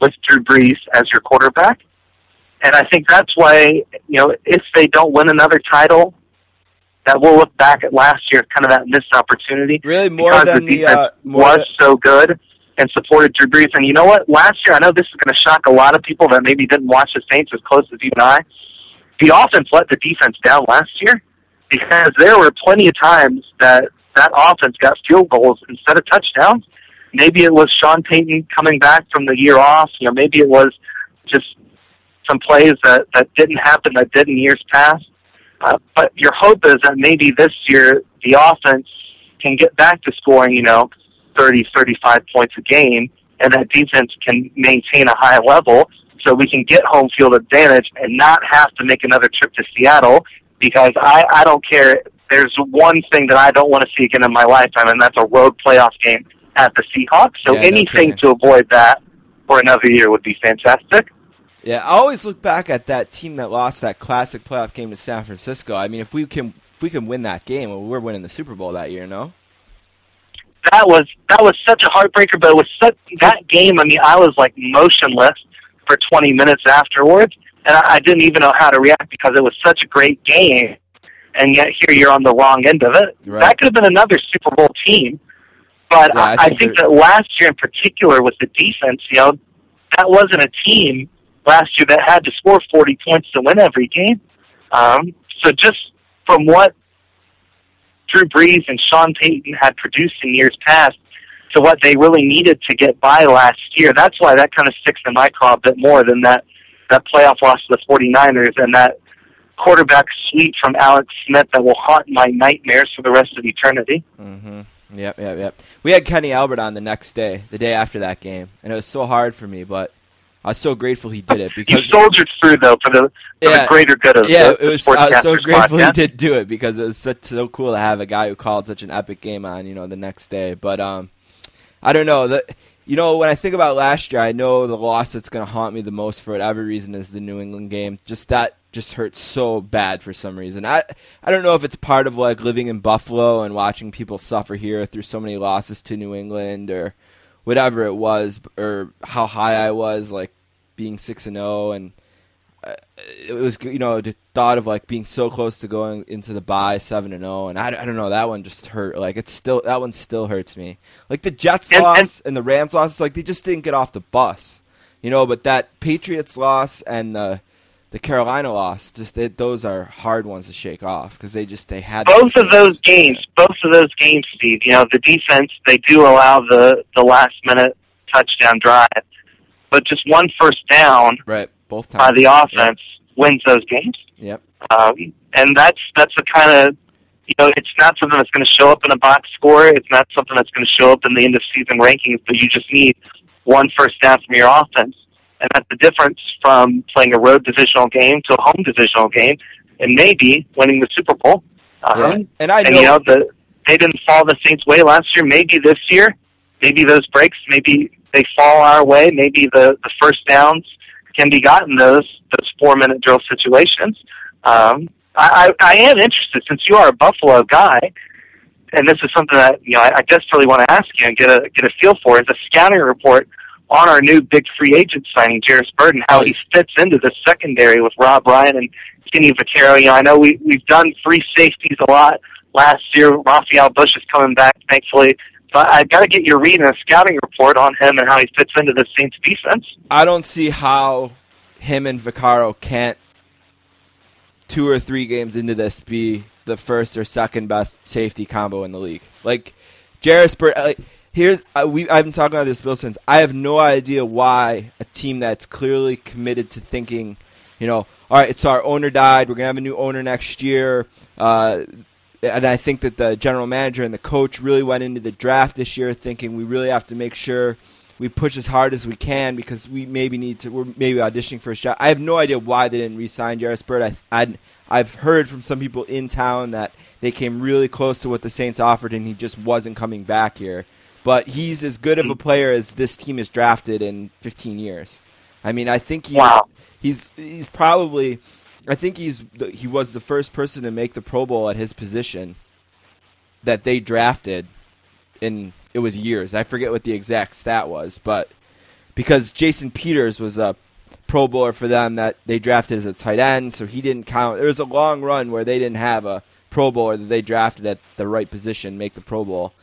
with Drew Brees as your quarterback. And I think that's why, you know, if they don't win another title, that we'll look back at last year, kind of that missed opportunity. Really more because than the the, defense uh, more was than- so good and supported Drew Brees. And you know what? Last year, I know this is going to shock a lot of people that maybe didn't watch the Saints as close as you and I. The offense let the defense down last year because there were plenty of times that that offense got field goals instead of touchdowns. Maybe it was Sean Payton coming back from the year off. You know, maybe it was just some plays that that didn't happen that did in years past. Uh, but your hope is that maybe this year the offense can get back to scoring, you know, 30, 35 points a game, and that defense can maintain a high level so we can get home field advantage and not have to make another trip to Seattle because I, I don't care. There's one thing that I don't want to see again in my lifetime, and that's a road playoff game at the Seahawks. So Yeah, anything to avoid that for another year would be fantastic. Yeah, I always look back at that team that lost that classic playoff game to San Francisco. I mean, if we can if we can win that game, well, we're winning the Super Bowl that year, no? that was that was such a heartbreaker. But it was such that game. I mean, I was like motionless for 20 minutes afterwards, and I, I didn't even know how to react because it was such a great game, and yet here you're on the wrong end of it. Right. That could have been another Super Bowl team, but Yeah, I I, I think think that last year in particular with the defense, you know, that wasn't a team last year that had to score 40 points to win every game. Um, so just from what Drew Brees and Sean Payton had produced in years past to what they really needed to get by last year. That's why that kind of sticks in my craw a bit more than that, that playoff loss to the 49ers and that quarterback sweep from Alex Smith that will haunt my nightmares for the rest of eternity. Mm-hmm. Yep, yep, yep. We had Kenny Albert on the next day, the day after that game, and it was so hard for me. But I was so grateful he did it You because soldiered through though for the, for Yeah. the greater good of yeah, the, it was. I was so grateful he did do it because it was such so cool to have a guy who called such an epic game on you know the next day. But um, I don't know that. You know, when I think about last year, I know the loss that's going to haunt me the most for whatever reason is the New England game. Just that just hurts so bad for some reason. I I don't know if it's part of like living in Buffalo and watching people suffer here through so many losses to New England or whatever it was or how high I was like being 6 and 0 and uh, it was you know the thought of like being so close to going into the bye 7 and 0 and I, I don't know that one just hurt like it's still that one still hurts me. Like the Jets And- loss and the Rams loss it's like they just didn't get off the bus. You know, but that Patriots loss and the the Carolina loss, just they, those are hard ones to shake off because they just they had both of those games, both of those games, Steve. You know, the defense they do allow the the last minute touchdown drive, but just one first down right both times. by the offense wins those games. Yep. Um, and that's that's the kind of you know it's not something that's going to show up in a box score. It's not something that's going to show up in the end of season rankings. But you just need one first down from your offense, and that's the difference from playing a road divisional game to a home divisional game, and maybe winning the Super Bowl. Um, Yeah. And I and know you know the they didn't fall the Saints' way last year. Maybe this year, maybe those breaks, maybe they fall our way. Maybe the the first downs can be gotten those those four minute drill situations. Um, I, I I am interested since you are a Buffalo guy, and this is something that you know I, I desperately want to ask you and get a get a feel for. Is a scouting report on our new big free agent signing, Jairus Burton, how he fits into the secondary with Rob Ryan and Kenny Vaccaro. You know, I know we we've done free safeties a lot last year. Rafael Bush is coming back, thankfully. But I've got to get your read and a scouting report on him and how he fits into the Saints defense. I don't see how him and Vaccaro can't two or three games into this be the first or second best safety combo in the league. Like Jairus Burt, like, here's uh, we I've been talking about this Bill since I have no idea why a team that's clearly committed to thinking, you know, all right, it's our owner died, we're gonna have a new owner next year. Uh, and I think that the general manager and the coach really went into the draft this year thinking we really have to make sure we push as hard as we can because we maybe need to. We're maybe auditioning for a shot. I have no idea why they didn't re-sign Jairus Byrd. I, I I've heard from some people in town that they came really close to what the Saints offered, and he just wasn't coming back here. But he's as good of a mm. player as this team has drafted in 15 years. I mean, I think he, Wow. he's he's probably. I think he's he was the first person to make the Pro Bowl at his position that they drafted in it was years. I forget what the exact stat was, but because Jason Peters was a Pro Bowler for them that they drafted as a tight end, so he didn't count. There was a long run where they didn't have a Pro Bowler that they drafted at the right position make the Pro Bowl.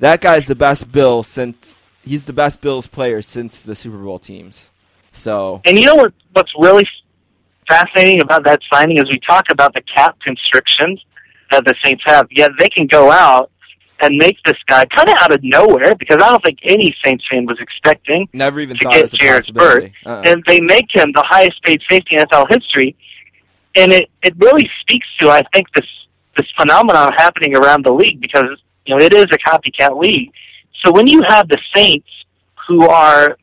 That guy's the best Bill since he's the best Bills player since the Super Bowl teams. So And you know what? What's really fascinating about that signing is we talk about the cap constrictions that the Saints have. Yet they can go out and make this guy kind of out of nowhere because I don't think any Saints fan was expecting never even to thought get Jairus. Byrd, Uh-uh. and they make him the highest paid safety in NFL history. And it it really speaks to I think this this phenomenon happening around the league because you know it is a copycat league. So when you have the Saints who are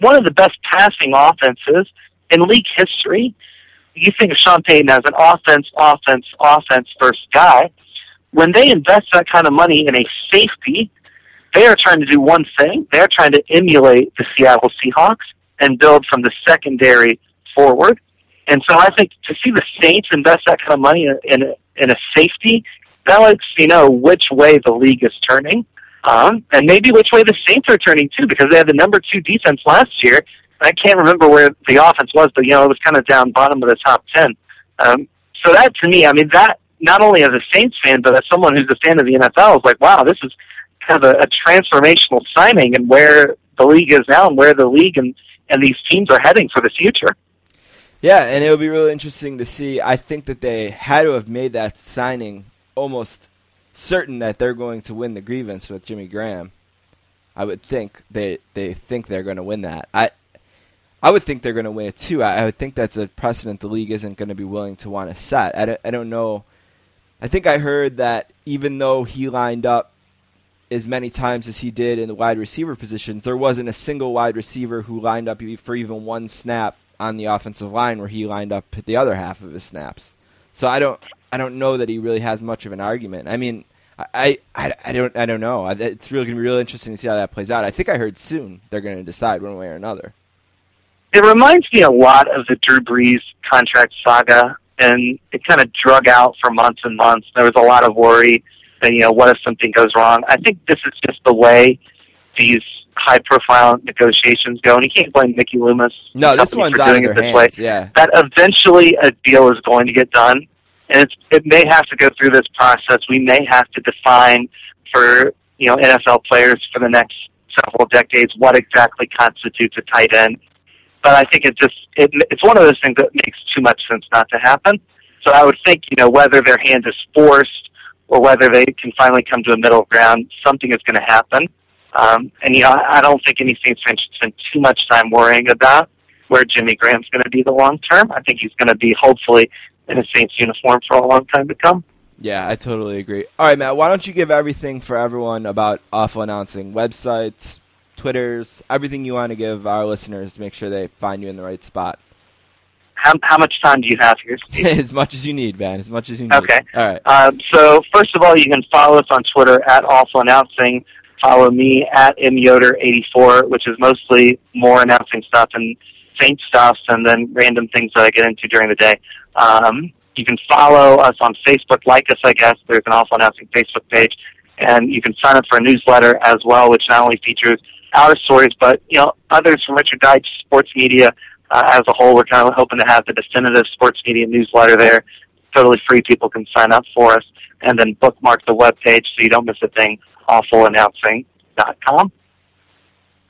one of the best passing offenses in league history, you think of Sean Payton as an offense, offense, offense first guy. When they invest that kind of money in a safety, they are trying to do one thing. They're trying to emulate the Seattle Seahawks and build from the secondary forward. And so I think to see the Saints invest that kind of money in, in, a, in a safety, that lets you know which way the league is turning. Um, and maybe which way the Saints are turning too, because they had the number two defense last year. I can't remember where the offense was, but you know it was kind of down bottom of the top ten. Um, so that to me, I mean, that not only as a Saints fan, but as someone who's a fan of the NFL, is like, wow, this is kind of a, a transformational signing, and where the league is now, and where the league and and these teams are heading for the future. Yeah, and it'll be really interesting to see. I think that they had to have made that signing almost certain that they're going to win the grievance with Jimmy Graham. I would think they they think they're going to win that. I I would think they're going to win it too. I, I would think that's a precedent the league isn't going to be willing to want to set. I don't, I don't know. I think I heard that even though he lined up as many times as he did in the wide receiver positions, there wasn't a single wide receiver who lined up for even one snap on the offensive line where he lined up the other half of his snaps. So I don't I don't know that he really has much of an argument. I mean, I I, I don't I don't know. It's really going to be really interesting to see how that plays out. I think I heard soon they're going to decide one way or another. It reminds me a lot of the Drew Brees contract saga, and it kind of drug out for months and months. There was a lot of worry that, you know, what if something goes wrong? I think this is just the way these high-profile negotiations go, and you can't blame Mickey Loomis. No, this one's for doing it this hands. way. Yeah. That eventually a deal is going to get done, and it's, it may have to go through this process. We may have to define for you know NFL players for the next several decades what exactly constitutes a tight end. But I think it just it, it's one of those things that makes too much sense not to happen. So I would think you know whether their hand is forced or whether they can finally come to a middle ground, something is going to happen. Um, and you know I don't think any Saints fans should spend too much time worrying about where Jimmy Graham's going to be the long term. I think he's going to be hopefully in a Saints uniform for a long time to come. Yeah, I totally agree. All right, Matt, why don't you give everything for everyone about awful announcing websites, Twitters, everything you want to give our listeners to make sure they find you in the right spot. How, how much time do you have here, as much as you need, man. As much as you need. Okay. All right. Um, so first of all, you can follow us on Twitter at Awful Announcing. Follow me at myoder84, which is mostly more announcing stuff and Saint stuff, and then random things that I get into during the day. Um, you can follow us on Facebook, like us, I guess. There's an Awful Announcing Facebook page, and you can sign up for a newsletter as well, which not only features our stories, but you know others from Richard Deitsch Sports Media uh, as a whole. We're kind of hoping to have the definitive sports media newsletter there totally free. People can sign up for us and then bookmark the web page so you don't miss a thing. AwfulAnnouncing.com.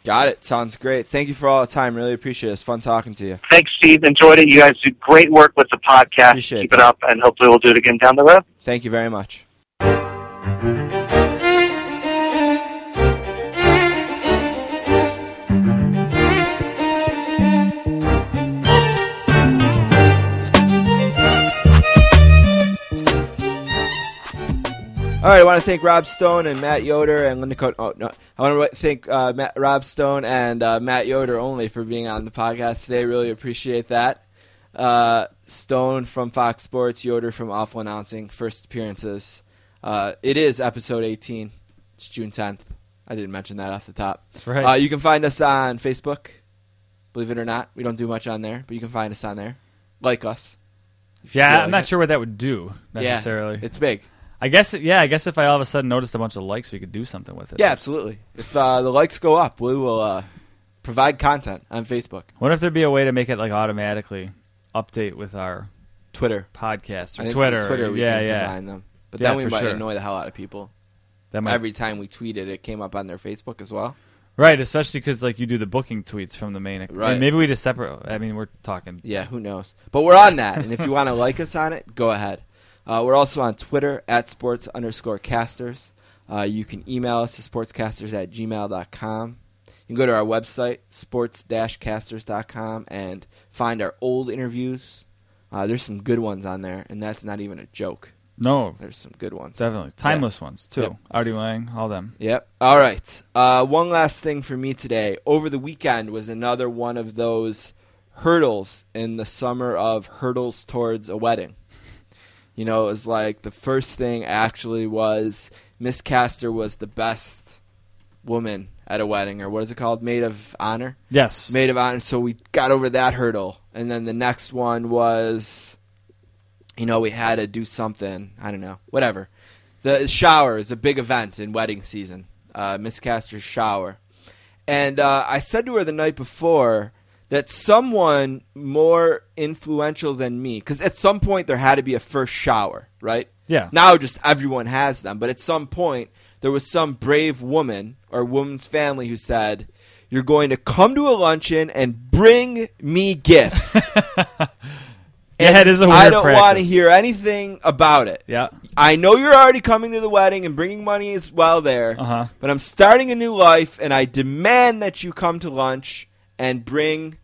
Got it. Sounds great. Thank you for all the time. Really appreciate it. It's fun talking to you. Thanks, Steve. Enjoyed it. You guys do great work with the podcast. Appreciate Keep it. it up, and hopefully we'll do it again down the road. Thank you very much. All right, I want to thank Rob Stone and Matt Yoder and Linda Cote. Oh no, I want to thank uh, Matt, Rob Stone and uh, Matt Yoder only for being on the podcast today. Really appreciate that. Uh, Stone from Fox Sports, Yoder from Awful Announcing, first appearances. Uh, it is episode 18. It's June 10th. I didn't mention that off the top. That's right. Uh, you can find us on Facebook. Believe it or not, we don't do much on there, but you can find us on there. Like us. yeah, I'm like not it. sure what that would do Yeah, necessarily. it's big. I guess, yeah, I guess if I all of a sudden noticed a bunch of likes, we could do something with it. Yeah, absolutely. If uh, the likes go up, we will uh, provide content on Facebook, What if there'd be a way to make it like automatically update with our Twitter, podcast I or think Twitter? Twitter. or- We yeah, can yeah. combine them, but Yeah, then we for might sure. annoy the hell out of people. That might Every time we tweeted, it came up on their Facebook as well. right, especially because like you do the booking tweets from the main. Right. Maybe we just separate. I mean, we're talking. Yeah, who knows? But we're on that, and if you want to like us on it, go ahead. Uh, we're also on Twitter at sports underscore casters. Uh, you can email us to sportscasters at gmail.com. You can go to our website, sports-casters.com, and find our old interviews. Uh, there's some good ones on there, and that's not even a joke. No, There's some good ones. definitely timeless ones too. Yep. Artie Lange, all them. Yep. All right. Uh, one last thing for me today. Over the weekend was another one of those hurdles in the summer of hurdles towards a wedding. You know, it was like the first thing actually was Miss Castor was the best woman at a wedding, or what is it called? Maid of honor? Yes. Maid of honor. So we got over that hurdle. And then the next one was, you know, we had to do something. I don't know. Whatever. The shower is a big event in wedding season. Uh, Miss Castor's shower. And uh, I said to her the night before that someone more influential than me, because at some point there had to be a first shower, right? Yeah. Now just everyone has them, but at some point there was some brave woman or woman's family who said, "You're going to come to a luncheon and bring me gifts." Yeah, it is a I weird I don't want to hear anything about it. Yeah. I know you're already coming to the wedding and bringing money as well there, Uh-huh. but I'm starting a new life and I demand that you come to lunch and bring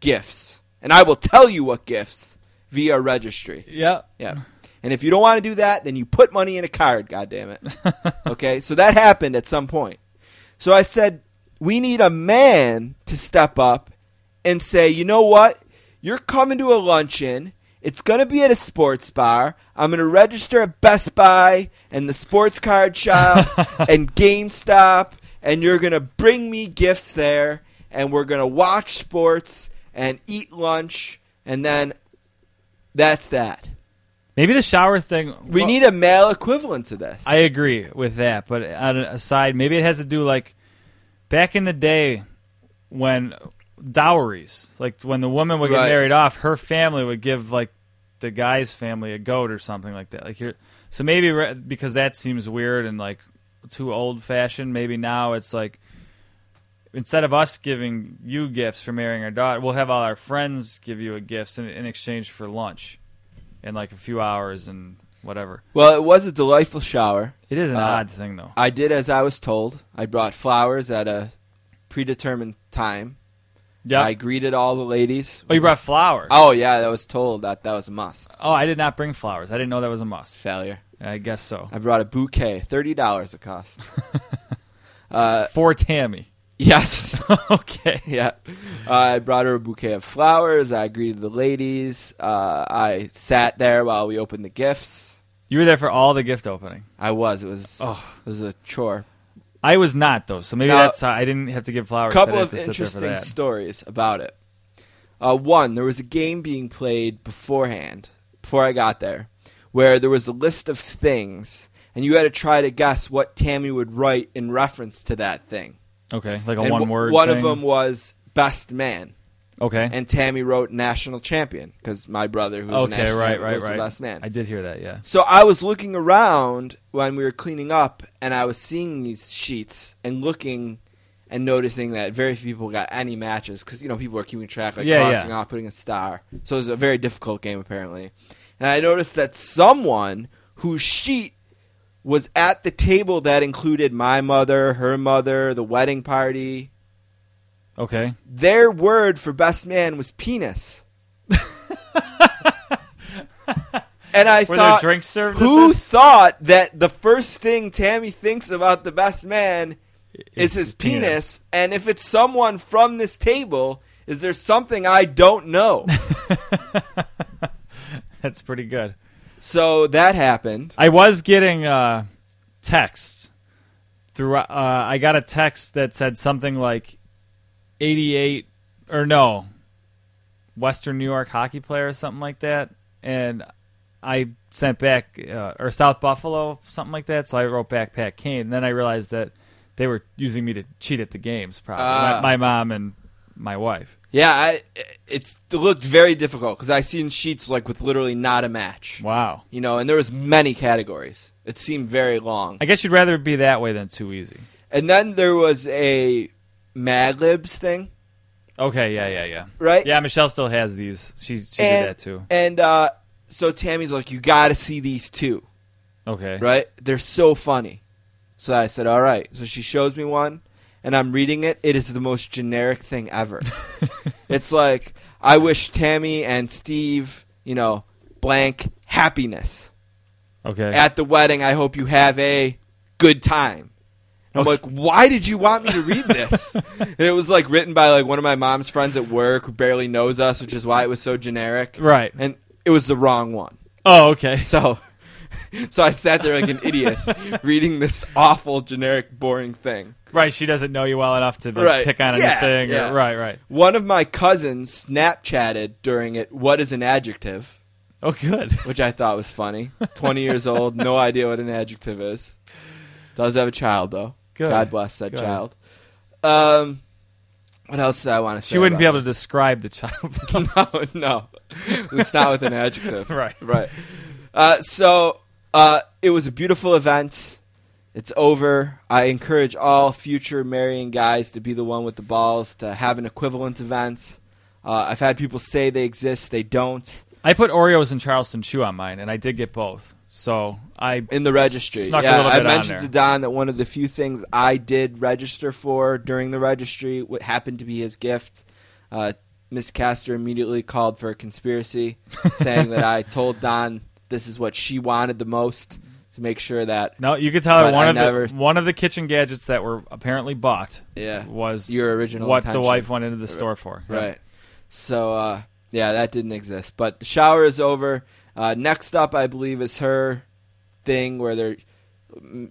gifts. And I will tell you what gifts via registry. Yeah. Yeah. And if you don't want to do that, then you put money in a card, God damn it. okay? So that happened at some point. So I said, we need a man to step up and say, you know what? You're coming to a luncheon. It's going to be at a sports bar. I'm going to register at Best Buy and the sports card shop and GameStop, and you're going to bring me gifts there, and we're going to watch sports and eat lunch, and then that's that. Maybe the shower thing. We well, need a male equivalent to this. I agree with that, but on a aside, maybe it has to do like back in the day when dowries, like when the woman would get Right. married off, her family would give like the guy's family a goat or something like that. Like you're, so maybe because that seems weird and like too old fashioned. Maybe now it's like instead of us giving you gifts for marrying our daughter, we'll have all our friends give you a gifts in, in exchange for lunch in like a few hours and whatever. well, it was a delightful shower. It is an Uh, odd thing though. I did as I was told. I brought flowers at a predetermined time. Yeah. I greeted all the ladies. oh, you brought flowers. Oh yeah, that was told that that was a must. Oh, I did not bring flowers. I didn't know that was a must. Failure. I guess so. I brought a bouquet, thirty dollars it cost. uh, For Tammy. Yes, okay. yeah. Uh, I brought her a bouquet of flowers. I greeted the ladies. Uh, I sat there while we opened the gifts. You were there for all the gift opening. I was. It was. Oh. It was a chore. I was not though, so maybe Now- that's how I didn't have to give flowers. couple of have to sit there for interesting stories about it. Uh, one, there was a game being played beforehand, before I got there, where there was a list of things, and you had to try to guess what Tammy would write in reference to that thing. Okay, like a And one word. One thing. of them was best man, Okay. and Tammy wrote national champion because my brother, who's a okay. national Right. champion, Right. was Right. the best man. I did hear that. Yeah. So I was looking around when we were cleaning up, and I was seeing these sheets and looking and noticing that very few people got any matches because you know people are keeping track, like Yeah, crossing yeah. off, putting a star. So it was a very difficult game apparently. And I noticed that someone whose sheet was at the table that included my mother, her mother, the wedding party. Okay. Their word for best man was penis. and I Were there thought, drinks served? who thought that the first thing Tammy thinks about the best man is It's his penis? And if it's someone from this table, is there something I don't know? That's pretty good. So that happened. I was getting uh, texts through. Uh, I got a text that said something like eighty-eight or no, Western New York hockey player or something like that, and I sent back uh, or South Buffalo something like that. So I wrote back Pat Kane. And then I realized that they were using me to cheat at the games. Probably Ah. my, my mom and my wife. Yeah, I, it's it looked very difficult because I seen sheets like with literally not a match. Wow. You know, and there was many categories. It seemed very long. I guess you'd rather be that way than too easy. And then there was a Mad Libs thing, Okay. Yeah. Yeah. Yeah. right? Yeah. Michelle still has these. She she and, did that too. And uh, so Tammy's like, "You got to see these two, Okay. right? They're so funny." So I said, "All right." So she shows me one, and I'm reading it. It is the most generic thing ever. it's like, "I wish Tammy and Steve, you know, blank happiness Okay. at the wedding. I hope you have a good time." And I'm like, why did you want me to read this? and it was like written by like one of my mom's friends at work who barely knows us, which is why it was so generic right. and it was the wrong one. Oh, okay. So, so I sat there like an idiot reading this awful, generic, boring thing. Right. She doesn't know you well enough to like, Right. pick on Yeah, anything. or- right. Right. One of my cousins Snapchatted during it. What is an adjective? Oh, good. Which I thought was funny. Twenty years old, no idea what an adjective is. Does have a child though. Good. God bless that Good. child. Um, what else did I want to say? She wouldn't be able to describe the child. no, no. It's not with an adjective. Right. Right. Uh, so uh, it was a beautiful event. It's over. I encourage all future marrying guys to be the one with the balls to have an equivalent event. Uh, I've had people say they exist, they don't. I put Oreos and Charleston Chew on mine, and I did get both. So I In the registry. yeah, I mentioned to Don that one of the few things I did register for during the registry what happened to be his gift. Uh, Miss Castor immediately called for a conspiracy, saying that I told Don this is what she wanted the most to make sure that No, you could tell that But one I of never- the one of the kitchen gadgets that were apparently bought yeah was your original what the intention. wife went into the store for. Yeah. Right. So uh, yeah, that didn't exist. But the shower is over. Uh, next up, I believe, is her thing where they're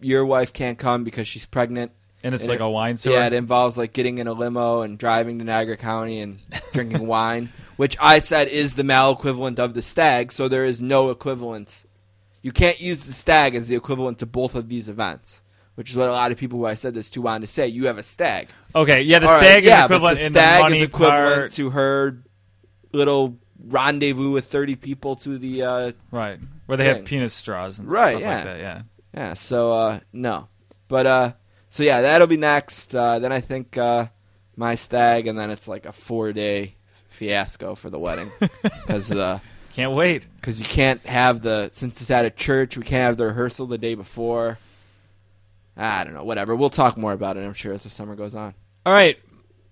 your wife can't come because she's pregnant. And it's And like it- a wine sewer. Yeah, it involves like getting in a limo and driving to Niagara County and drinking wine, which I said is the male equivalent of the stag. So there is no equivalence. You can't use the stag as the equivalent to both of these events, which is what a lot of people who I said this to wanted to say. You have a stag. okay, yeah, the All right, stag yeah, is equivalent but the stag the is equivalent part. to her little rendezvous with 30 people to the uh, right, where they have penis straws and Right, stuff yeah. like that. Yeah. Yeah, so uh no. But uh so yeah, that'll be next. Uh then I think uh my stag and then it's like a 4-day fiasco for the wedding cuz uh Can't wait. cuz you can't have the since it's at a church, we can't have the rehearsal the day before. I don't know, whatever. We'll talk more about it, I'm sure as the summer goes on. All right.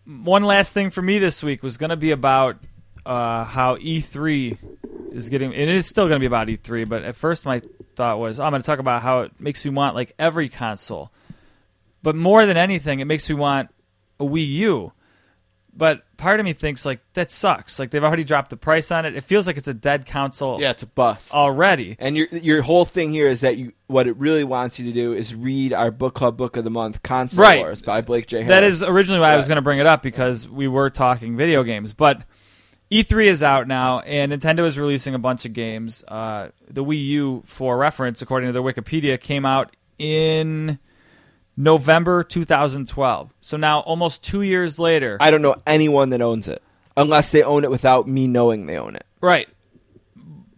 One last thing for me this week was going to be about uh, how E3 is getting, and it's still going to be about E3. But at first, my thought was, oh, I'm going to talk about how it makes me want like every console. But more than anything, it makes me want a Wii U. But part of me thinks like that sucks. Like they've already dropped the price on it. It feels like it's a dead console Yeah, it's a bust. already. And your your whole thing here is that you what it really wants you to do is read our book club book of the month, Console Right. Wars by Blake J. Harris. That is originally why I was going to bring it up because we were talking video games. But E3 is out now, and Nintendo is releasing a bunch of games. Uh, the Wii U, for reference, according to their Wikipedia, came out in November 2012. So now, almost two years later, I don't know anyone that owns it unless they own it without me knowing they own it. Right.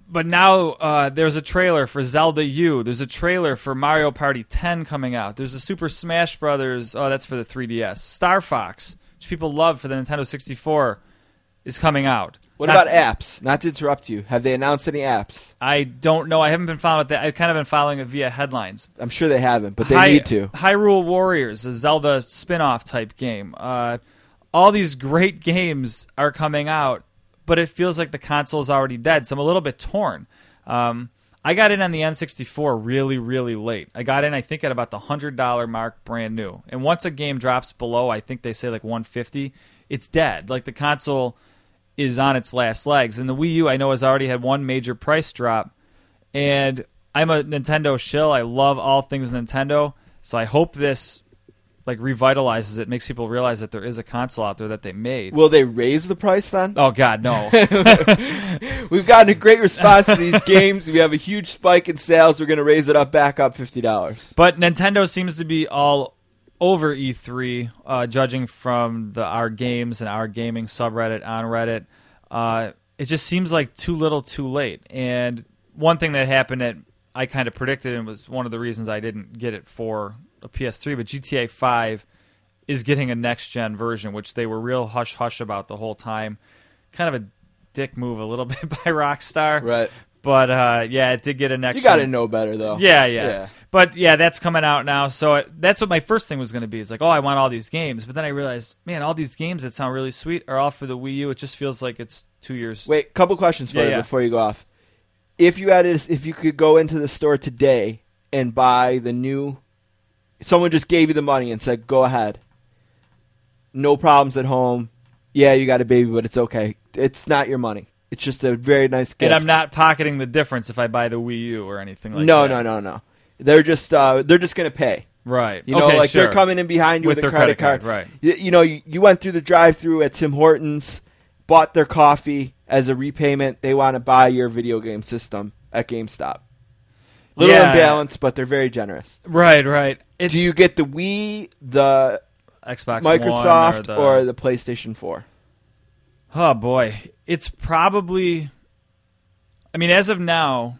But now uh, there's a trailer for Zelda U. There's a trailer for Mario Party 10 coming out. There's a Super Smash Brothers. Oh, that's for the 3DS. Star Fox, which people love for the Nintendo 64, is coming out. What Not- about apps? Not to interrupt you. Have they announced any apps? I don't know. I haven't been following that. I've kind of been following it via headlines. I'm sure they haven't, but they Hy- need to. Hyrule Warriors, a Zelda spin-off type game. Uh, all these great games are coming out, but it feels like the console is already dead. So I'm a little bit torn. Um, I got in on the N64 really, really late. I got in, I think, at about the hundred dollar mark, brand new. And once a game drops below, I think they say like 150, it's dead. Like the console is on its last legs. And the Wii U, I know, has already had one major price drop. And I'm a Nintendo shill. I love all things Nintendo. So I hope this like revitalizes it, makes people realize that there is a console out there that they made. Will they raise the price then? oh God, no! We've gotten a great response to these games. We have a huge spike in sales. We're going to raise it up back up fifty dollars. but Nintendo seems to be all over E3, uh, judging from the our games and our gaming subreddit on Reddit. Uh, it just seems like too little, too late. And one thing that happened that I kind of predicted and was one of the reasons I didn't get it for a PS3, but GTA 5 is getting a next gen version, which they were real hush hush about the whole time. Kind of a dick move a little bit by Rockstar, Right. But uh, yeah, it did get a next. You got to know better though. yeah, yeah, Yeah. But yeah, that's coming out now. So it, that's what my first thing was going to be. It's like, oh, I want all these games. But then I realized, man, all these games that sound really sweet are all for the Wii U. It just feels like it's two years. Wait, couple questions for Yeah, you yeah. before you go off. If you had, if you could go into the store today and buy the new, someone just gave you the money and said, "Go ahead, no problems at home. Yeah, you got a baby, but it's okay. It's not your money. It's just a very nice gift." and I'm not pocketing the difference if I buy the Wii U or anything like no, that. No, no, no, no. They're just uh, they're just gonna pay. Right. You know, Okay, like sure. they're coming in behind you With with, their a credit, card. card, right. You, you know, you, you went through the drive-through at Tim Hortons, bought their coffee as a repayment. They want to buy your video game system at GameStop. Little Yeah. imbalanced, but they're very generous. Right, right. It's Do you get the Wii, the Xbox Microsoft, or or the, the, PlayStation 4? Oh boy, it's probably. I mean, as of now,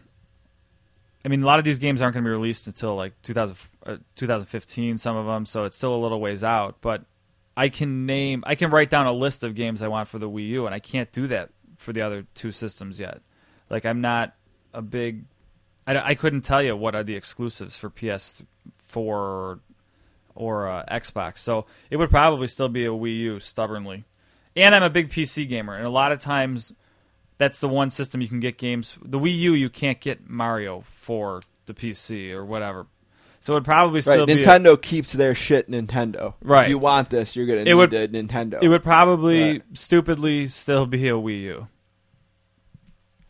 I mean, a lot of these games aren't going to be released until like 2000, uh, 2015. Some of them, so it's still a little ways out. But I can name, I can write down a list of games I want for the Wii U, and I can't do that for the other two systems yet. Like, I'm not a big. I, I couldn't tell you what are the exclusives for PS4 or uh, Xbox. So it would probably still be a Wii U stubbornly. And I'm a big PC gamer, and a lot of times that's the one system you can get games. The Wii U, you can't get Mario for the PC or whatever. So it would probably Right, still be. a- Nintendo keeps their shit Nintendo. Right. If you want this, you're gonna It need would- a Nintendo. it would probably Right. stupidly still be a Wii U.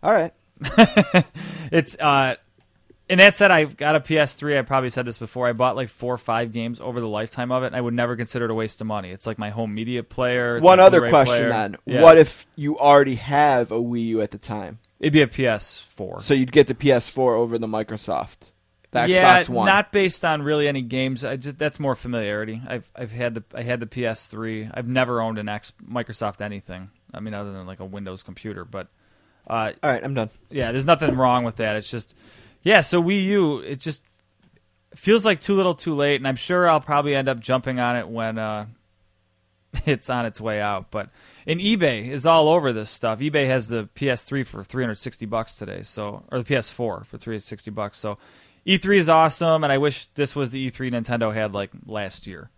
All right. It's uh, and that said, I've got a PS3. I probably said this before. I bought like four or five games over the lifetime of it. and I would never consider it a waste of money. It's like my home media player. It's One other Blu-ray question player. then: Yeah. What if you already have a Wii U at the time? it'd be a PS4? So you'd get the PS4 over the Microsoft, the yeah, Xbox One. not based on really any games. I just that's more familiarity. I've I've had the I had the PS3. I've never owned an X Microsoft anything. I mean, other than like a Windows computer. But uh, All right, I'm done. yeah, there's nothing wrong with that. It's just yeah, so Wii U, it just feels like too little, too late, and I'm sure I'll probably end up jumping on it when uh, it's on its way out. But and eBay is all over this stuff. eBay has the PS3 for 360 bucks today, so or the PS4 for 360 bucks. So E3 is awesome, and I wish this was the E3 Nintendo had like last year.